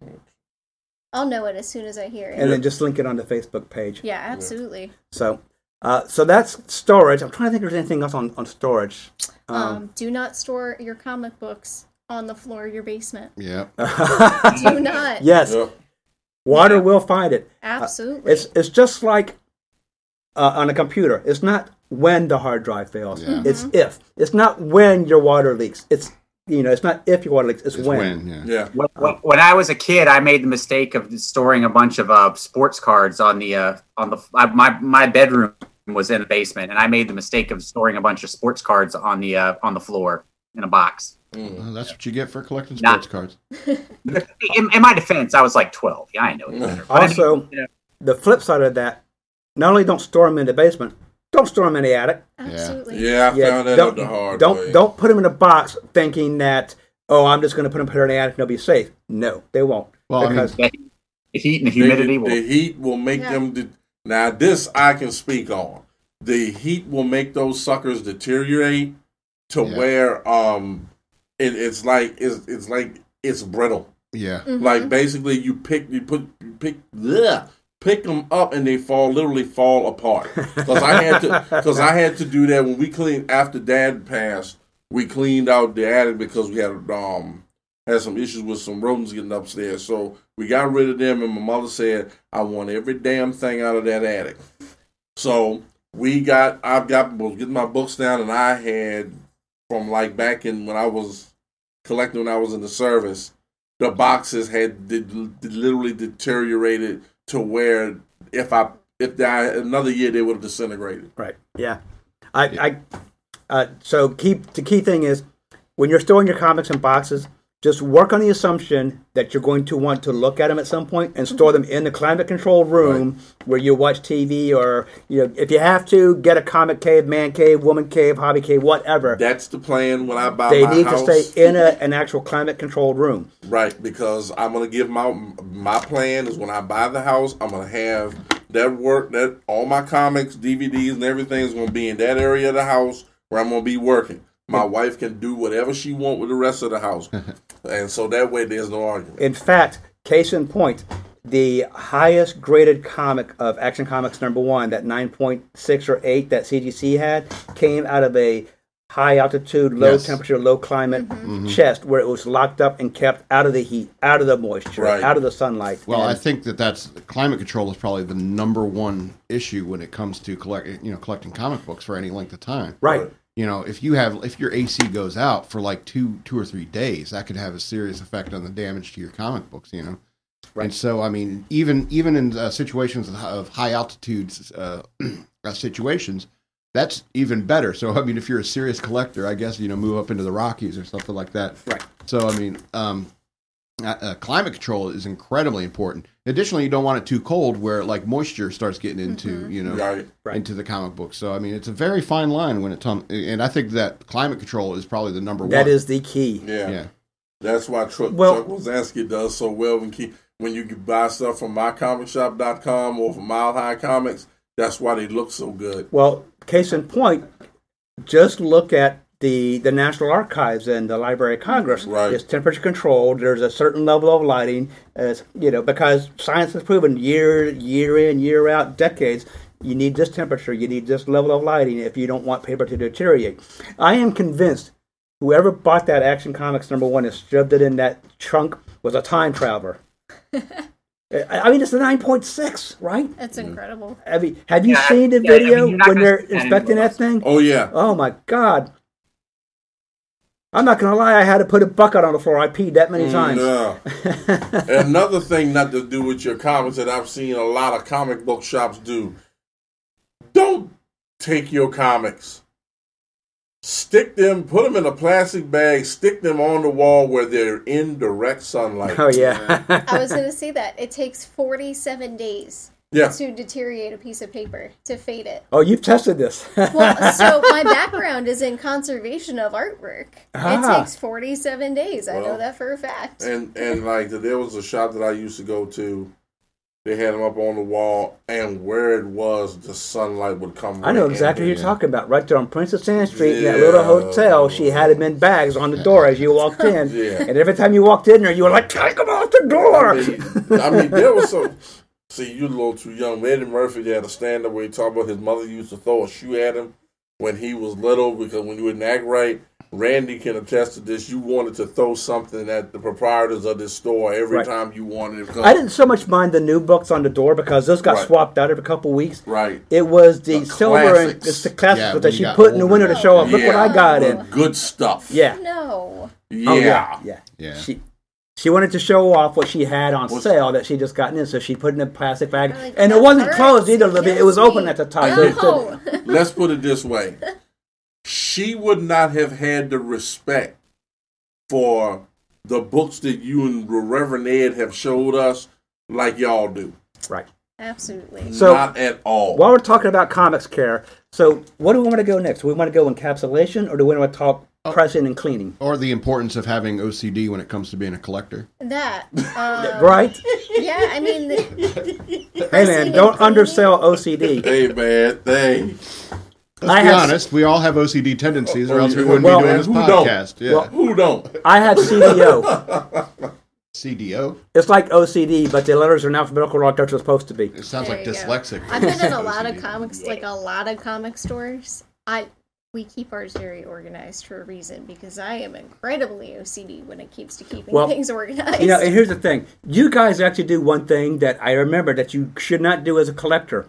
I'll know it as soon as I hear it. and then just link it on the Facebook page. yeah, absolutely. So, uh, so that's storage. I'm trying to think if there's anything else on, on storage. Um, Um, do not store your comic books on the floor of your basement. Yeah. Do not. yes, Yep. water will find it. Absolutely. It's it's just like uh, on a computer. It's not when the hard drive fails. Yeah. It's if. It's not when your water leaks. It's you know. It's not if your water leaks. It's, It's when. when, yeah. Yeah. When, when- when I was a kid, I made the mistake of storing a bunch of uh, sports cards on the uh, on the uh, my my bedroom was in the basement, and I made the mistake of storing a bunch of sports cards on the uh, on the floor in a box. Well, that's what you get for collecting Not- sports cards. In, in my defense, I was like twelve. Yeah, I know. better. But I mean, Also, you know, the flip side of that, not only don't store them in the basement, don't store them in the attic. absolutely. Yeah, I Yeah, found that don't, out the hard don't, way. Don't put them in a box thinking that, oh, I'm just going to put them put 'em in the attic and they'll be safe. No, they won't. Well, I mean, because, the heat and the They- humidity will. the heat will make Yeah. them. De- now, this I can speak on. The heat will make those suckers deteriorate to Yeah. where um, it, it's like it's it's like it's brittle. yeah. Mhm. Like basically, you pick you put you pick bleh, pick them up and they fall literally fall apart. Because I had to because I had to do that when we cleaned after Dad passed. We cleaned out the attic because we had um had some issues with some rodents getting upstairs. So we got rid of them, and my mother said, "I want every damn thing out of that attic." So we got I've got was getting my books down, and I had from like back in when I was collecting when I was in the service the boxes had de- de- literally deteriorated to where if I if I, another year they would have disintegrated. right, yeah. I, I, uh, so key, the key thing is when you're storing your comics in boxes, just work on the assumption that you're going to want to look at them at some point and store mm-hmm. them in the climate controlled room where you watch TV or you know if you have to get a comic cave, man cave, woman cave, hobby cave, whatever. That's the plan when I buy they need house. to stay in a, an actual climate controlled room. Right, because I'm gonna give my my plan is when I buy the house, I'm gonna have that work that all my comics, DVDs, and everything is gonna be in that area of the house where I'm gonna be working. My wife can do whatever she want with the rest of the house, and so that way there's no argument. In fact, case in point, the highest graded comic of Action Comics number one, that 9.6 or 8 that CGC had, came out of a high altitude, low Yes. temperature, low climate mm-hmm. Mm-hmm. chest where it was locked up and kept out of the heat, out of the moisture, Right. out of the sunlight. Well, And I think that that's climate control is probably the number one issue when it comes to collect, you know, collecting comic books for any length of time. right. You know, if you have if your AC goes out for like two two or three days, that could have a serious effect on the damage to your comic books. You know, Right. and so I mean, even even in uh, situations of, high altitude uh, uh, situations, that's even better. So I mean, if you're a serious collector, I guess you know move up into the Rockies or something like that. Right. So I mean, um, uh, uh, climate control is incredibly important. Additionally, you don't want it too cold where like moisture starts getting into you know Right, Right. into the comic book. So I mean, it's a very fine line when it comes, and I think that climate control is probably the number That one. is the key. yeah. yeah. That's why Chuck, Well- Chuck Rozanski does so well when keep when you buy stuff from mycomicshop.com or from Mile High Comics. That's why they look so good. Well, case in point, just look at the the National Archives and the Library of Congress. Right. It's temperature controlled. There's a certain level of lighting, as you know, because science has proven year year in year out, decades. You need this temperature. You need this level of lighting if you don't want paper to deteriorate. I am convinced whoever bought that Action Comics number one and shoved it in that trunk was a time traveler. I I mean, it's a nine point six, right? That's incredible. I mean, have you Yeah, seen the yeah, I mean, video when they're inspecting that thing? Oh yeah, Oh my god! I'm not gonna lie, I had to put a bucket on the floor. I peed that many times. Mm, Yeah. Another thing not to do with your comics that I've seen a lot of comic book shops do. Don't take your comics. Stick them, put them in a plastic bag, stick them on the wall where they're in direct sunlight. Oh yeah. I was going to say that. It takes 47 days Yeah. to deteriorate a piece of paper, to fade it. oh, you've tested this. Well, so my background is in conservation of artwork. Ah. It takes 47 days. I know that for a fact. And and like there was a shop that I used to go to. They had them up on the wall, and where it was, the sunlight would come. I know right exactly in who there. you're talking about. Right there on Princess Anne Street, in that little hotel. She had them in bags on the door as you walked in. Yeah. And every time you walked in there, you were like, "Take them off the door." I mean, I mean, there was some. See, you're a little too young. Eddie Murphy had a stand up where he talked about his mother used to throw a shoe at him when he was little because when you wouldn't act right. Randy can attest to this. You wanted to throw something at the proprietors of this store every Right. time you wanted it. I didn't so much mind the new books on the door because those got Right. swapped out every couple weeks. Right. It was the, The silver and it's the classics Yeah, that she put in the older. window to show off. Look what I got the in. Good stuff. Yeah. no. Yeah. Oh yeah. Yeah. Yeah. She she wanted to show off what she had on What's- sale that she just gotten in, so she put it in a plastic bag, Like, and it wasn't hurts. closed either. It Libby. It was open at the top. So No. Oh. Let's put it this way. She would not have had the respect for the books that you and Reverend Ed have showed us like y'all do. right. Absolutely. So- not at all. While we're talking about comics care, so what do we want to go next? Do we want to go encapsulation, or do we want to talk Oh. pressing and cleaning? Or the importance of having OCD when it comes to being a collector. That. Um, Right? Yeah, I mean, the, Hey man, don't undersell OCD. hey man, hey. Let's I be have- honest, we all have OCD tendencies, or Oh, else we wouldn't well, be doing this who don't? podcast. Yeah. Well- Who don't? I had CDO. CDO. It's like OCD, but the letters are in alphabetical order like they're supposed to be. It sounds There like dyslexic. I've been in a lot of comics, like a lot of comic stores. I we keep ours very organized for a reason because I am incredibly OCD when it keeps to keeping Well, things organized. You know, and here's the thing: you guys actually do one thing that I remember that you should not do as a collector.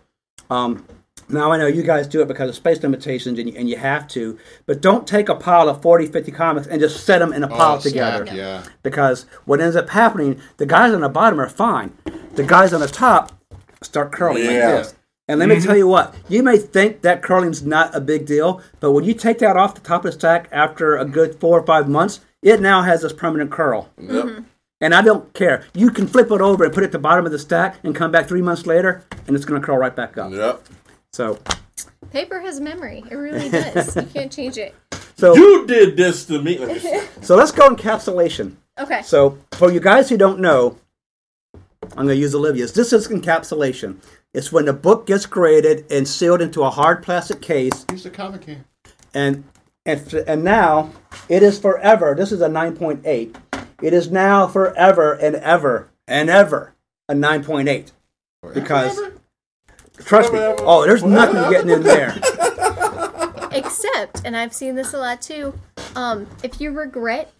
Um, now I know you guys do it because of space limitations, and you, and you have to. But don't take a pile of 40, 50 comics and just set them in a pile Oh, together. snap, Yeah. Because what ends up happening, the guys on the bottom are fine. The guys on the top start curling Yeah. like this. And let me mm-hmm. tell you what, you may think that curling's not a big deal, but when you take that off the top of the stack after a good four or five months, it now has this permanent curl. Yep. And I don't care. You can flip it over and put it at the bottom of the stack and come back three months later, and it's going to curl right back up. Yep. So, Paper has memory. It really does. you can't change it. so, You did this to me. Let me see. so let's go encapsulation. Okay. So, for you guys who don't know, I'm going to use Olivia's. This is encapsulation. It's when the book gets graded and sealed into a hard plastic case, Use the comic can. and and and now it is forever. This is a 9.8. It is now forever and ever and ever a 9.8 because trust me. Oh, there's nothing getting in there. Except, and I've seen this a lot too, um, if you regret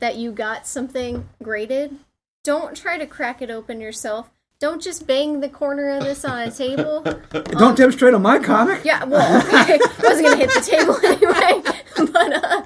that you got something graded, don't try to crack it open yourself. Don't just bang the corner of this on a table. Don't demonstrate on my comic. Yeah, well, okay. I wasn't gonna hit the table anyway, but uh,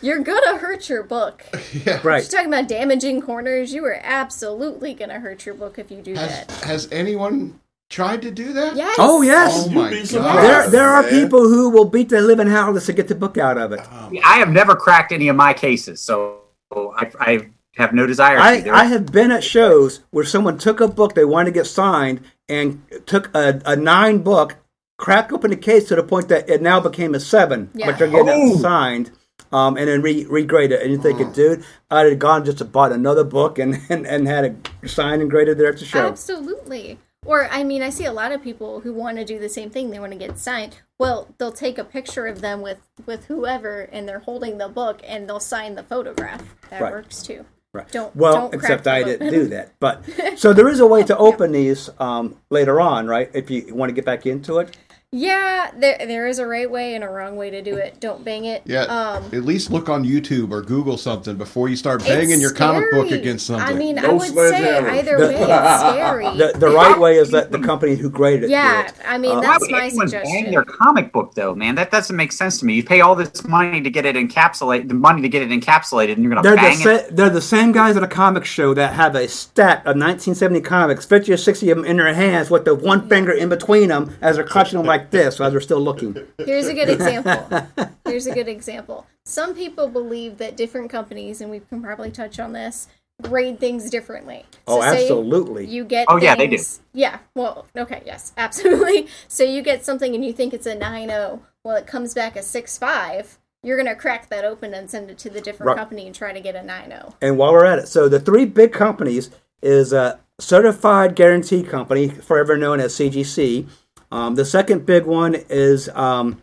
you're gonna hurt your book. Yeah. Right. You're talking about damaging corners. You are absolutely gonna hurt your book if you do Has, that. has anyone tried to do that? Yes. Oh yes. Oh You'd my be god. surprised. There, there are people who will beat the living hell out of this to get the book out of it. I have never cracked any of my cases, so I, I have no desire to. I, I have been at shows where someone took a book they wanted to get signed and took a, a nine book, cracked open the case to the point that it now became a seven, Yeah. but they're getting Oh. it signed. Um, and then re- regrade it, and you're thinking, dude, I'd have gone just to bought another book and, and, and had it signed and graded there at the show. Absolutely. Or, I mean, I see a lot of people who want to do the same thing. They want to get signed. Well, they'll take a picture of them with, with whoever, and they're holding the book, and they'll sign the photograph. That Right. works too. Right. Don't well, don't except I didn't do that. But so there is a way to open these um, later on, right? If you want to get back into it. Yeah, there there is a right way and a wrong way to do it. Don't bang it. Yeah. Um, at least look on YouTube or Google something before you start banging your comic book against something. I mean, I would say sledgehammer. either The- way, it's scary. The, the right way is that the company who graded it. yeah, it. I mean Uh, Why that's would my anyone suggestion. bang their comic book though, man? That doesn't make sense to me. You pay all this money to get it encapsulated, the money to get it encapsulated, and you're gonna They're the, bang it. sa- they're the same guys at a comic show that have a stack of 1970 comics, 50 or 60 of them in their hands with the one finger in between them as they're clutching them like this as they're still looking. Here's a good example. Here's a good example. Some people believe that different companies, and we can probably touch on this, grade things differently. Oh, say absolutely. You get Oh, yeah, they do. Yeah, well, okay, yes, absolutely. So you get something and you think it's a 9.0. Well, it comes back a six five. You're going to crack that open and send it to the different Right. company and try to get a oh. 9.0. And while we're at it, so the three big companies is a certified guarantee company, forever known as CGC. Um, the second big one is um,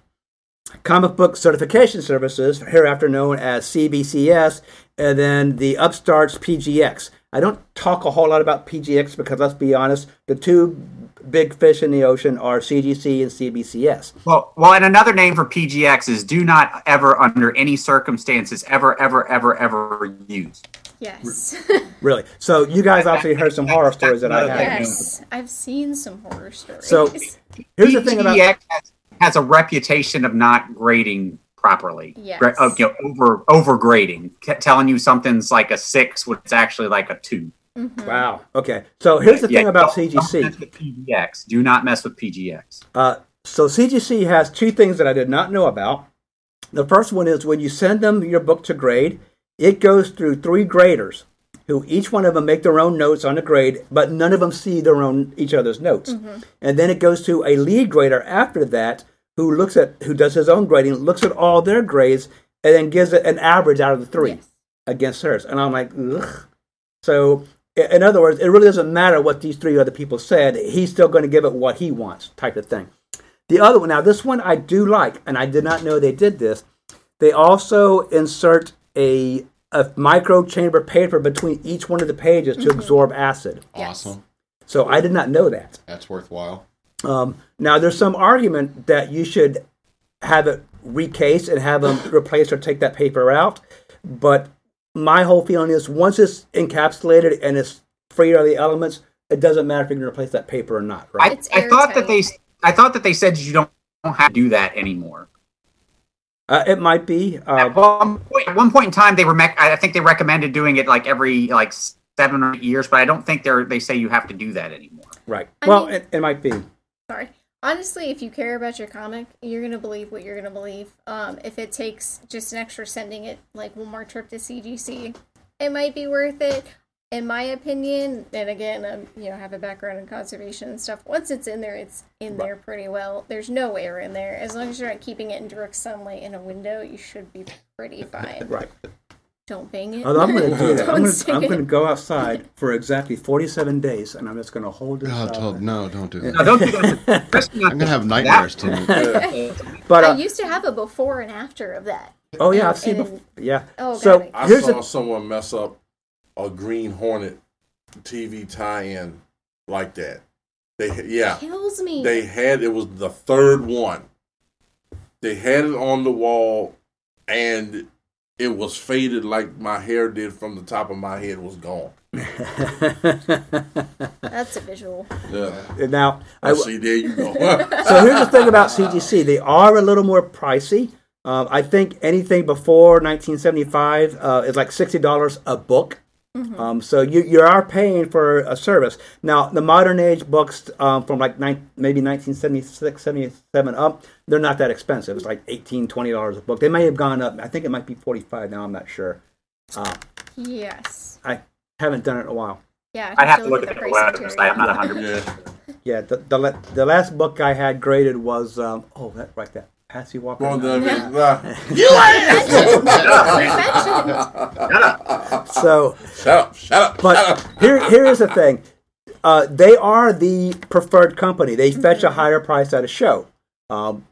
Comic Book Certification Services, hereafter known as CBCS, and then the upstarts PGX. I don't talk a whole lot about PGX because let's be honest, the two big fish in the ocean are CGC and CBCS. Well, well, and another name for PGX is do not ever, under any circumstances, ever, ever, ever, ever use. Yes. Really. So you guys obviously heard some horror stories that I That's had. another yes. I've seen some horror stories. So- Here's the thing about PGX has, has a reputation of not grading properly. Yes. Of, you know, over over grading, T- telling you something's like a six when it's actually like a two. Mhm. Wow. Okay. So here's the Yeah, thing about don't- Don't mess with PGX. Do not mess with PGX. Uh, so CGC has two things that I did not know about. The first one is when you send them your book to grade, it goes through three graders, who each one of them make their own notes on the grade, but none of them see their own each other's notes. Mm-hmm. And then it goes to a lead grader after that, who looks at who does his own grading, looks at all their grades, and then gives it an average out of the three Yes. against hers. And I'm like, ugh. So, in other words, it really doesn't matter what these three other people said. He's still going to give it what he wants, type of thing. The other one, now this one I do like, and I did not know they did this. They also insert a a micro chamber paper between each one of the pages to absorb acid. Awesome. So I did not know that. That's worthwhile. Um, now, there's some argument that you should have it recased and have them replace or take that paper out. But my whole feeling is once it's encapsulated and it's free of the elements, it doesn't matter if you're going to replace that paper or not, right? I, I thought that they. I thought that they said you don't, don't have to do that anymore. Uh, it might be. Uh, At one, point, at one point in time, they were mec- I think they recommended doing it like every like seven or eight years, but I don't think they're they say you have to do that anymore. right. I well, mean- it, it might be. Sorry. honestly, if you care about your comic, you're gonna believe what you're gonna believe. Um, if it takes just an extra sending it like one more trip to CGC, it might be worth it. In my opinion, and again, um, you know, have a background in conservation and stuff. Once it's in there, it's in there pretty well. There's no air in there. As long as you're not keeping it in direct sunlight in a window, you should be pretty fine. Right. Don't bang it. Although I'm going to do that. I'm Don't going to I'm going to go outside for exactly 47 days, and I'm just going to hold it. Oh, up. don't- no, don't do No, that. don't do that. I'm gonna have nightmares tonight. But I uh, used to have a before and after of that. oh yeah, and- I've seen. and- before. Yeah. Oh, so. I here's saw the someone mess up a Green Hornet TV tie-in like that. They yeah, Kills me. they had it was the third one. They had it on the wall, and it was faded like my hair did from the top of my head was gone. That's a visual. Yeah. now I, I see. There you go. so here's the thing about CGC. They are a little more pricey. Um, I think anything before 1975 uh, is like sixty dollars a book. Um, so you you are paying for a service. Now the modern age books um, from like nine, maybe 1976, 77 up, they're not that expensive. It's like 18 20 dollars a book. They may have gone up. I think it might be 45 now. I'm not sure. Yes. I haven't done it in a while. Yeah. I have to look the at the price website. I'm not material. 100. yeah. Yeah, the the, the last book I had graded was um, oh that right there, Patsy Walker. Well, Knight. then, nah. So Shut up! Shut up! But shut up! here, here is the thing. Uh, they are the preferred company. They fetch a higher price at a show, um,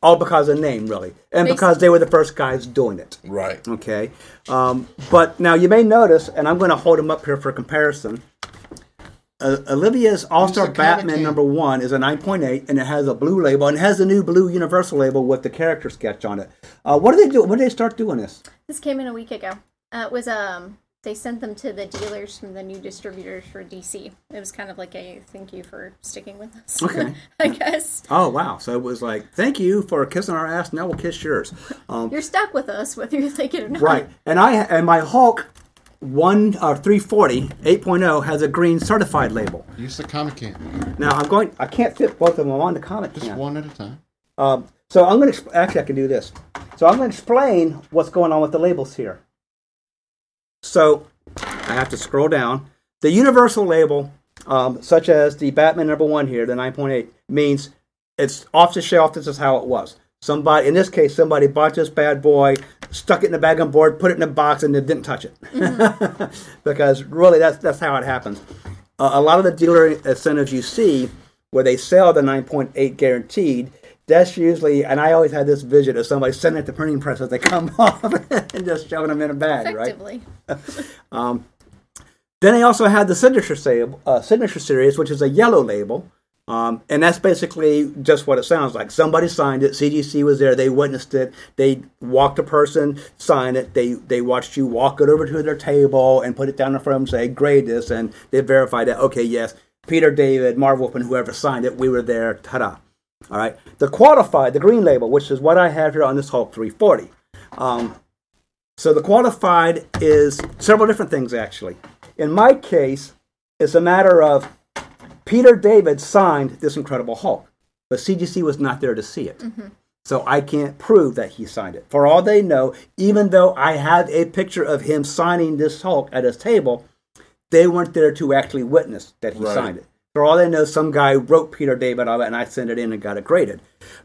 all because of name, really, and because they were the first guys doing it. Right. Okay, um, but now you may notice, and I'm going to hold them up here for comparison. Uh, Olivia's All Star Use the comic Batman number one is a 9.8, and it has a blue label, and it has a new blue Universal label with the character sketch on it. Uh, what do they do? When did they start doing this? This came in a week ago. Uh, it was um they sent them to the dealers from the new distributors for DC. It was kind of like a thank you for sticking with us. Okay. I guess Oh wow! So it was like, thank you for kissing our ass. Now we'll kiss yours. Um, you're stuck with us whether you like it or not. Right. And I and my Hulk one uh, 340 8.0 has a green certified label. Use the comic can. Now I'm going. I can't fit both of them on the comic Just can. one at a time. Um, so I'm going to actually I can do this. So I'm going to explain what's going on with the labels here. So I have to scroll down. The universal label, um, such as the Batman number one here, the 9.8, means it's off the shelf. This is how it was. Somebody, in this case, somebody bought this bad boy, stuck it in a bag on board, put it in a box, and they didn't touch it. because really, that's that's how it happens. Uh, a lot of the dealer incentives you see where they sell the 9.8 guaranteed, that's usually, and I always had this vision of somebody sending it to printing press as they come off and just shoving them in a bag, right? Effectively. Then they also had the signature, sa- uh, signature series, which is a yellow label. Um, and that's basically just what it sounds like. Somebody signed it. CGC was there. They witnessed it. They walked a person, signed it. They they watched you walk it over to their table and put it down in front of them, say, grade this, and they verified that. Okay, yes, Peter David, Marv Wolfman, whoever signed it, we were there. Ta-da! All right. The qualified, the green label, which is what I have here on this Hulk 340. Um, so the qualified is several different things actually. In my case, it's a matter of Peter David signed this Incredible Hulk, but CGC was not there to see it. So I can't prove that he signed it. For all they know, even though I have a picture of him signing this Hulk at his table, they weren't there to actually witness that he Right. signed it. For all they know, some guy wrote Peter David on it and I sent it in and got it graded.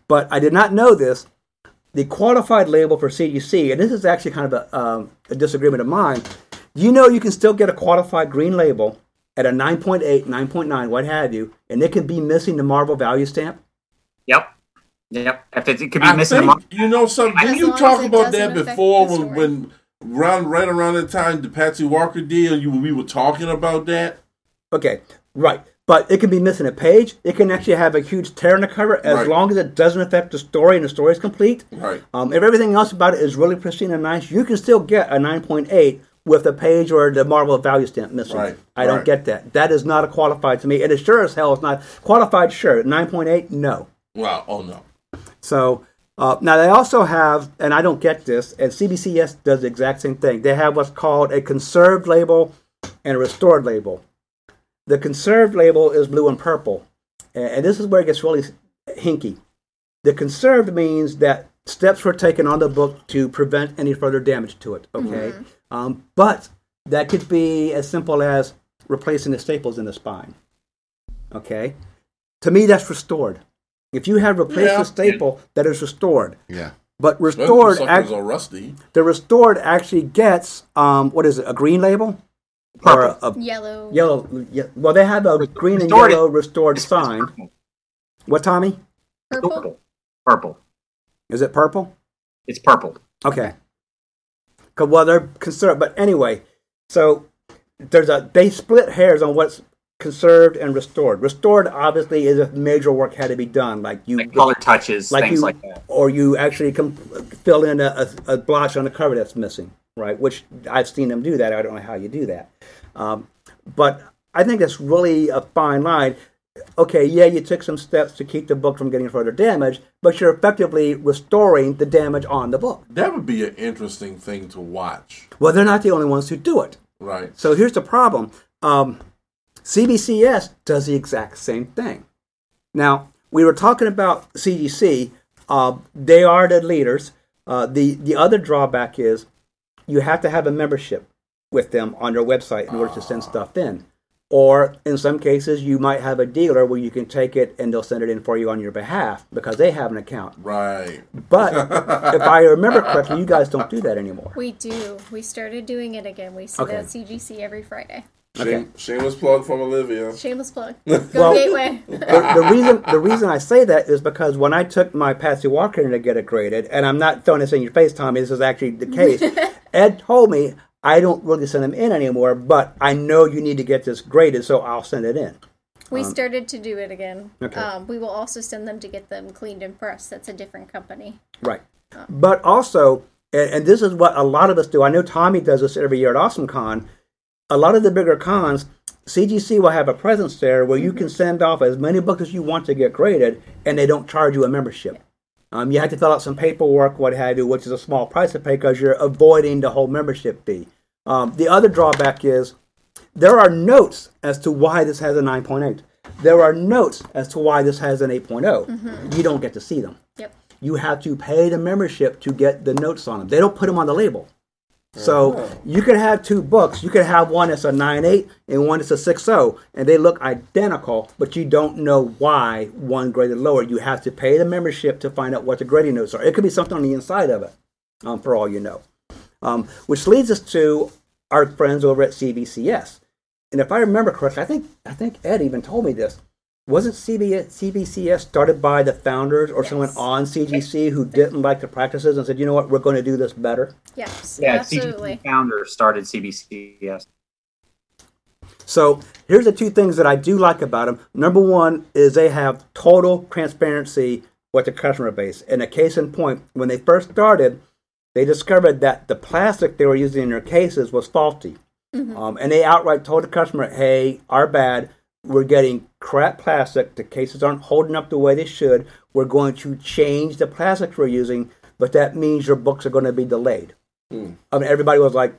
But I did not know this. The qualified label for CGC, and this is actually kind of a, um, a disagreement of mine. You know, you can still get a qualified green label at a 9.8, 9.9, what have you, and it can be missing the Marvel value stamp. Yep. Yep. If it, it could be I missing a think, month. you know something. Didn't you talk about that before when, when around right around the time the Patsy Walker deal? You we were talking about that. Okay, right. But it can be missing a page. It can actually have a huge tear in the cover as Right. long as it doesn't affect the story and the story is complete. Right. Um, if everything else about it is really pristine and nice, you can still get a 9.8 with a page or the Marvel value stamp missing. Right, I don't right. get that. That is not a qualified to me. It is sure as hell is not qualified. Sure, 9.8, no. Wow. Oh no. So uh, now they also have, and I don't get this, and CBCS does the exact same thing. They have what's called a conserved label and a restored label. The conserved label is blue and purple, and, and this is where it gets really hinky. The conserved means that steps were taken on the book to prevent any further damage to it. Okay, um, but that could be as simple as replacing the staples in the spine. Okay, to me that's restored. If you have replaced Yeah. the staple, that is restored. Yeah. But restored, suckers act, are rusty. the restored actually gets um, what is it? A green label Purple. or a, a Yellow. yellow? Yeah, well, they have a green and Restored- yellow restored sign. What, Tommy? Purple. Purple. Purple. Is it purple? It's purple. Okay. 'Cause, well, they're conserved, but anyway, so there's a they split hairs on what's conserved and restored. Restored obviously is if major work had to be done, like you Like color touches, like things you, like that. or you actually com- fill in a, a, a blotch on the cover that's missing, right? Which I've seen them do that. I don't know how you do that, um, but I think that's really a fine line. Okay, yeah, you took some steps to keep the book from getting further damage, but you're effectively restoring the damage on the book. That would be an interesting thing to watch, Well, they're not the only ones who do it. right? So here's the problem. Um, CBCS does the exact same thing. Now, we were talking about CGC. Uh, they are the leaders. Uh, the, the other drawback is you have to have a membership with them on their website in order to send stuff in. Or in some cases, you might have a dealer where you can take it and they'll send it in for you on your behalf because they have an account. Right. But if I remember correctly, you guys don't do that anymore. We do. We started doing it again. We sit Okay. at CGC every Friday. Okay. Shame, shameless plug from Olivia. Shameless plug. Go Well- Gateway. the, the reason the reason I say that is because when I took my Patsy Walker in to get it graded, and I'm not throwing this in your face, Tommy, this is actually the case. Ed told me I don't really send them in anymore, but I know you need to get this graded, so I'll send it in. We started to do it again. Okay. Um, we will also send them to get them cleaned and pressed. That's a different company. Right. But also, and, and this is what a lot of us do. I know Tommy does this every year at Awesome Con. A lot of the bigger cons, CGC will have a presence there where you can send off as many books as you want to get graded, and they don't charge you a membership. Um, you have to fill out some paperwork, what have you, which is a small price to pay because you're avoiding the whole membership fee. Um, the other drawback is there are notes as to why this has a 9.8. There are notes as to why this has an 8.0. You don't get to see them Yep. you have to pay the membership to get the notes on them. They don't put them on the label. So you could have two books. You could have one that's a 9.8 and one that's a 6.0, and they look identical, but you don't know why one graded lower. You have to pay the membership to find out what the grading notes are. It could be something on the inside of it, um, for all you know. Um, which leads us to our friends over at CBCS. And if I remember correctly, I think I think Ed even told me this. Wasn't CB, CBCS started by the founders or someone on CGC who didn't like the practices and said, you know what, we're going to do this better? Yes. Yeah, absolutely. CGC founder started CBCS. So here's the two things that I do like about them. Number one is they have total transparency with the customer base. And a case in point, when they first started, they discovered that the plastic they were using in their cases was faulty. Um, and they outright told the customer, hey, our bad. We're getting crap plastic. The cases aren't holding up the way they should. We're going to change the plastics we're using, but that means your books are going to be delayed. I mean, everybody was like,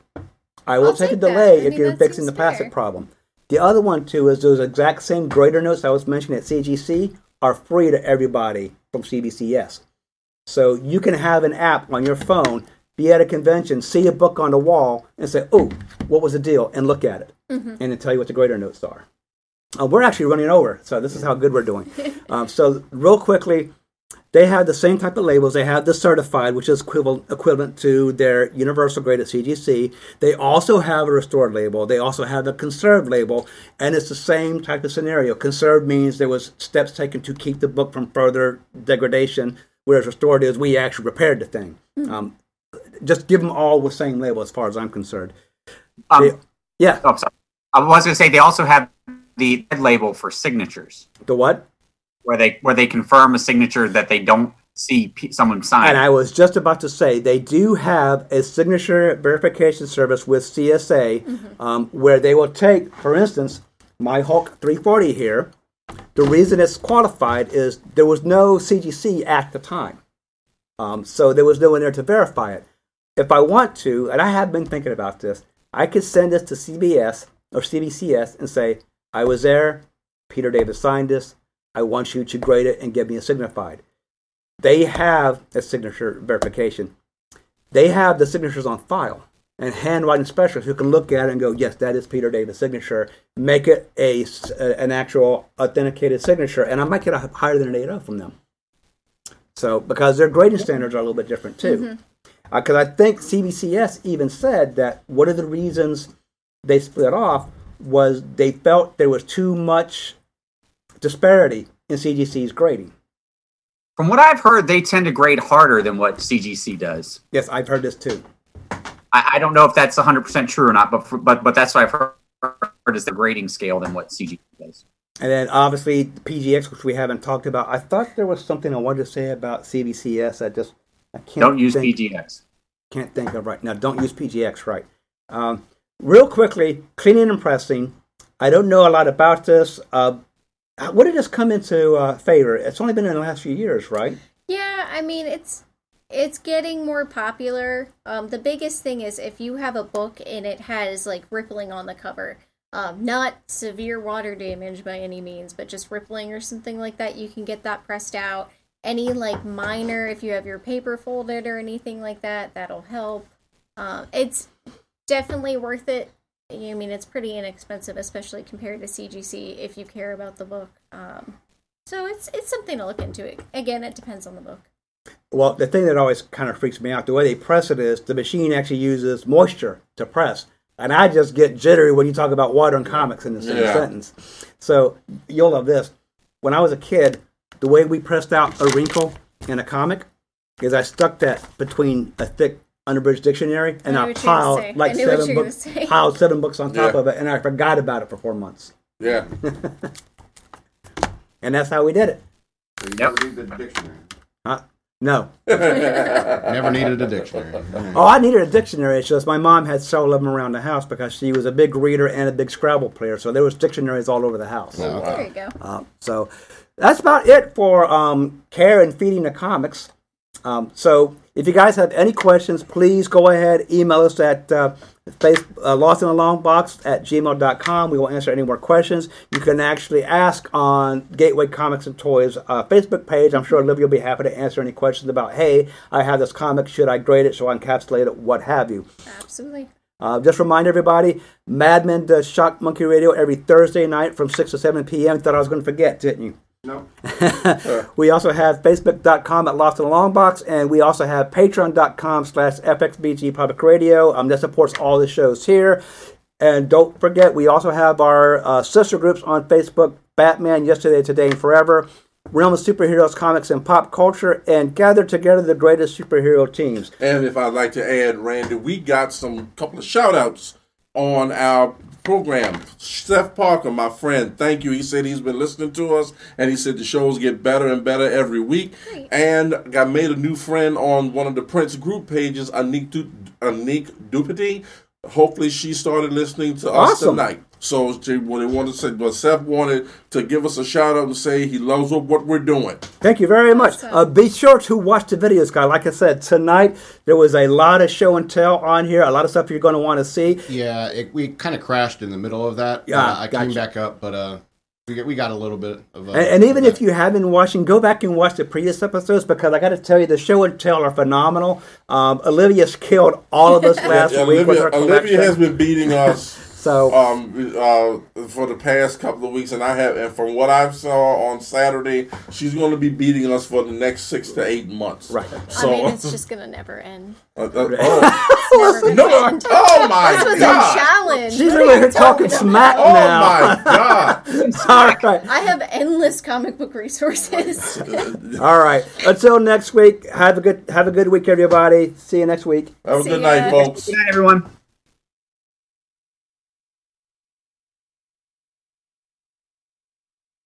I will I'll take a take that. delay I if mean, you're fixing the plastic fair. problem. The other one too is those exact same grader notes I was mentioning at CGC are free to everybody from CBCS. So you can have an app on your phone, be at a convention, see a book on the wall, and say, "Oh, what was the deal?" and look at it, and then tell you what the grader notes are. Uh, we're actually running over, so this is how good we're doing. um, so real quickly, they have the same type of labels. They have the certified, which is equivalent equivalent to their universal grade at CGC. They also have a restored label. They also have a conserved label, and it's the same type of scenario. Conserved means there was steps taken to keep the book from further degradation, whereas restored is we actually repaired the thing. Um, just give them all the same label, as far as I'm concerned. Um, They- yeah, oh, sorry. I was going to say they also have the label for signatures, the what? where they where they confirm a signature that they don't see p- someone sign. And I was just about to say they do have a signature verification service with CSA um, where they will take, for instance, my Hulk 340 here. The reason it's qualified is there was no CGC at the time. Um, so there was no one there to verify it. If I want to, and I have been thinking about this, I could send this to CBS or CBCS and say, I was there, Peter David signed this, I want you to grade it and give me a signified. They have a signature verification. They have the signatures on file and handwriting specialists who can look at it and go, yes, that is Peter David's signature. Make it a, an actual authenticated signature, and I might get a higher than an 8.0 from them. So because their grading standards are a little bit different too. Mm-hmm. Uh, because I think CBCS even said that one of the reasons they split off was they felt there was too much disparity in CGC's grading. From what I've heard, they tend to grade harder than what CGC does. Yes, I've heard this too. I, I don't know if that's 100% true or not, but for, but but that's what I've heard, heard is the grading scale than what CGC does. And then obviously the PGX, which we haven't talked about. I thought there was something I wanted to say about CBCS. I just I can't Don't use think, PGX. Can't think of right now. Don't use PGX. Right. Um, real quickly, cleaning and pressing. I don't know a lot about this. Uh, when did this come into uh, favor? It's only been in the last few years, right? Yeah, I mean it's it's getting more popular. Um, the biggest thing is if you have a book and it has like rippling on the cover, um, not severe water damage by any means, but just rippling or something like that, you can get that pressed out. Any like minor, if you have your paper folded or anything like that, that'll help. Um, it's definitely worth it. I mean, it's pretty inexpensive, especially compared to CGC if you care about the book. Um, so it's it's something to look into. Again, it depends on the book. Well, the thing that always kind of freaks me out, the way they press it is the machine actually uses moisture to press. And I just get jittery when you talk about water and comics in the same Yeah. sentence. So you'll love this. When I was a kid, the way we pressed out a wrinkle in a comic is I stuck that between a thick unabridged dictionary and I I, knew what you were gonna piled like I seven books, piled seven books on top Yeah. of it, and I forgot about it for four months. Yeah. And that's how we did it. So you Yep. never need the dictionary. Huh? No. Never needed a dictionary. Oh, I needed a dictionary. It's just my mom had several of them around the house because she was a big reader and a big Scrabble player. So there was dictionaries all over the house. Oh, There you go. Uh, so that's about it for um, care and feeding the comics. Um, so if you guys have any questions, please go ahead, email us at uh, face, uh, lost in a long box at gmail.com. We will answer any more questions. You can actually ask on Gateway Comics and Toys uh, Facebook page. I'm sure Olivia will be happy to answer any questions about, hey, I have this comic. Should I grade it? Should I encapsulate it? What have you? Absolutely. Uh, just remind everybody, Madman does Shock Monkey Radio every Thursday night from 6 to 7 p.m. Thought I was going to forget, didn't you? No. we also have facebook.com at Lost in the Long Box, and we also have patreon.com slash FXBG Public Radio. Um, that supports all the shows here. And don't forget, we also have our uh, sister groups on Facebook Batman, Yesterday, Today, and Forever, Realm of Superheroes, Comics, and Pop Culture, and gather together the greatest superhero teams. And if I'd like to add, Randy, we got some couple of shout outs on our program. Seth Parker, my friend, thank you. He said he's been listening to us and he said the shows get better and better every week. Great. And got made a new friend on one of the Prince group pages, Anik, du- Anik Dupity. Hopefully she started listening to us tonight. So she, what they wanted to say, but Seth wanted to give us a shout out and say he loves what, what we're doing. Thank you very much. Uh, be sure to watch the videos, guys. Like I said, tonight there was a lot of show and tell on here, a lot of stuff you're going to want to see. Yeah, it, we kind of crashed in the middle of that. Yeah, Uh, I gotcha. came back up, but uh, we got, we got a little bit of. Uh, And, and even of if you haven't been watching, go back and watch the previous episodes because I got to tell you, the show and tell are phenomenal. Um, Olivia's killed all of us last week with Olivia, her collection. Olivia has been beating us so um uh for the past couple of weeks and I have and from what I saw on Saturday she's going to be beating us for the next 6 to 8 months. Right. So I mean, it's just gonna never end. uh, uh, oh, It's never no, end. oh my This was god. a challenge. she's What are over you here talking talking smack Oh now. my god. all right. I have endless comic book resources. All right. Until next week, have a good have a good week, everybody. See you next week. Have a See good ya. night folks. Good night, everyone.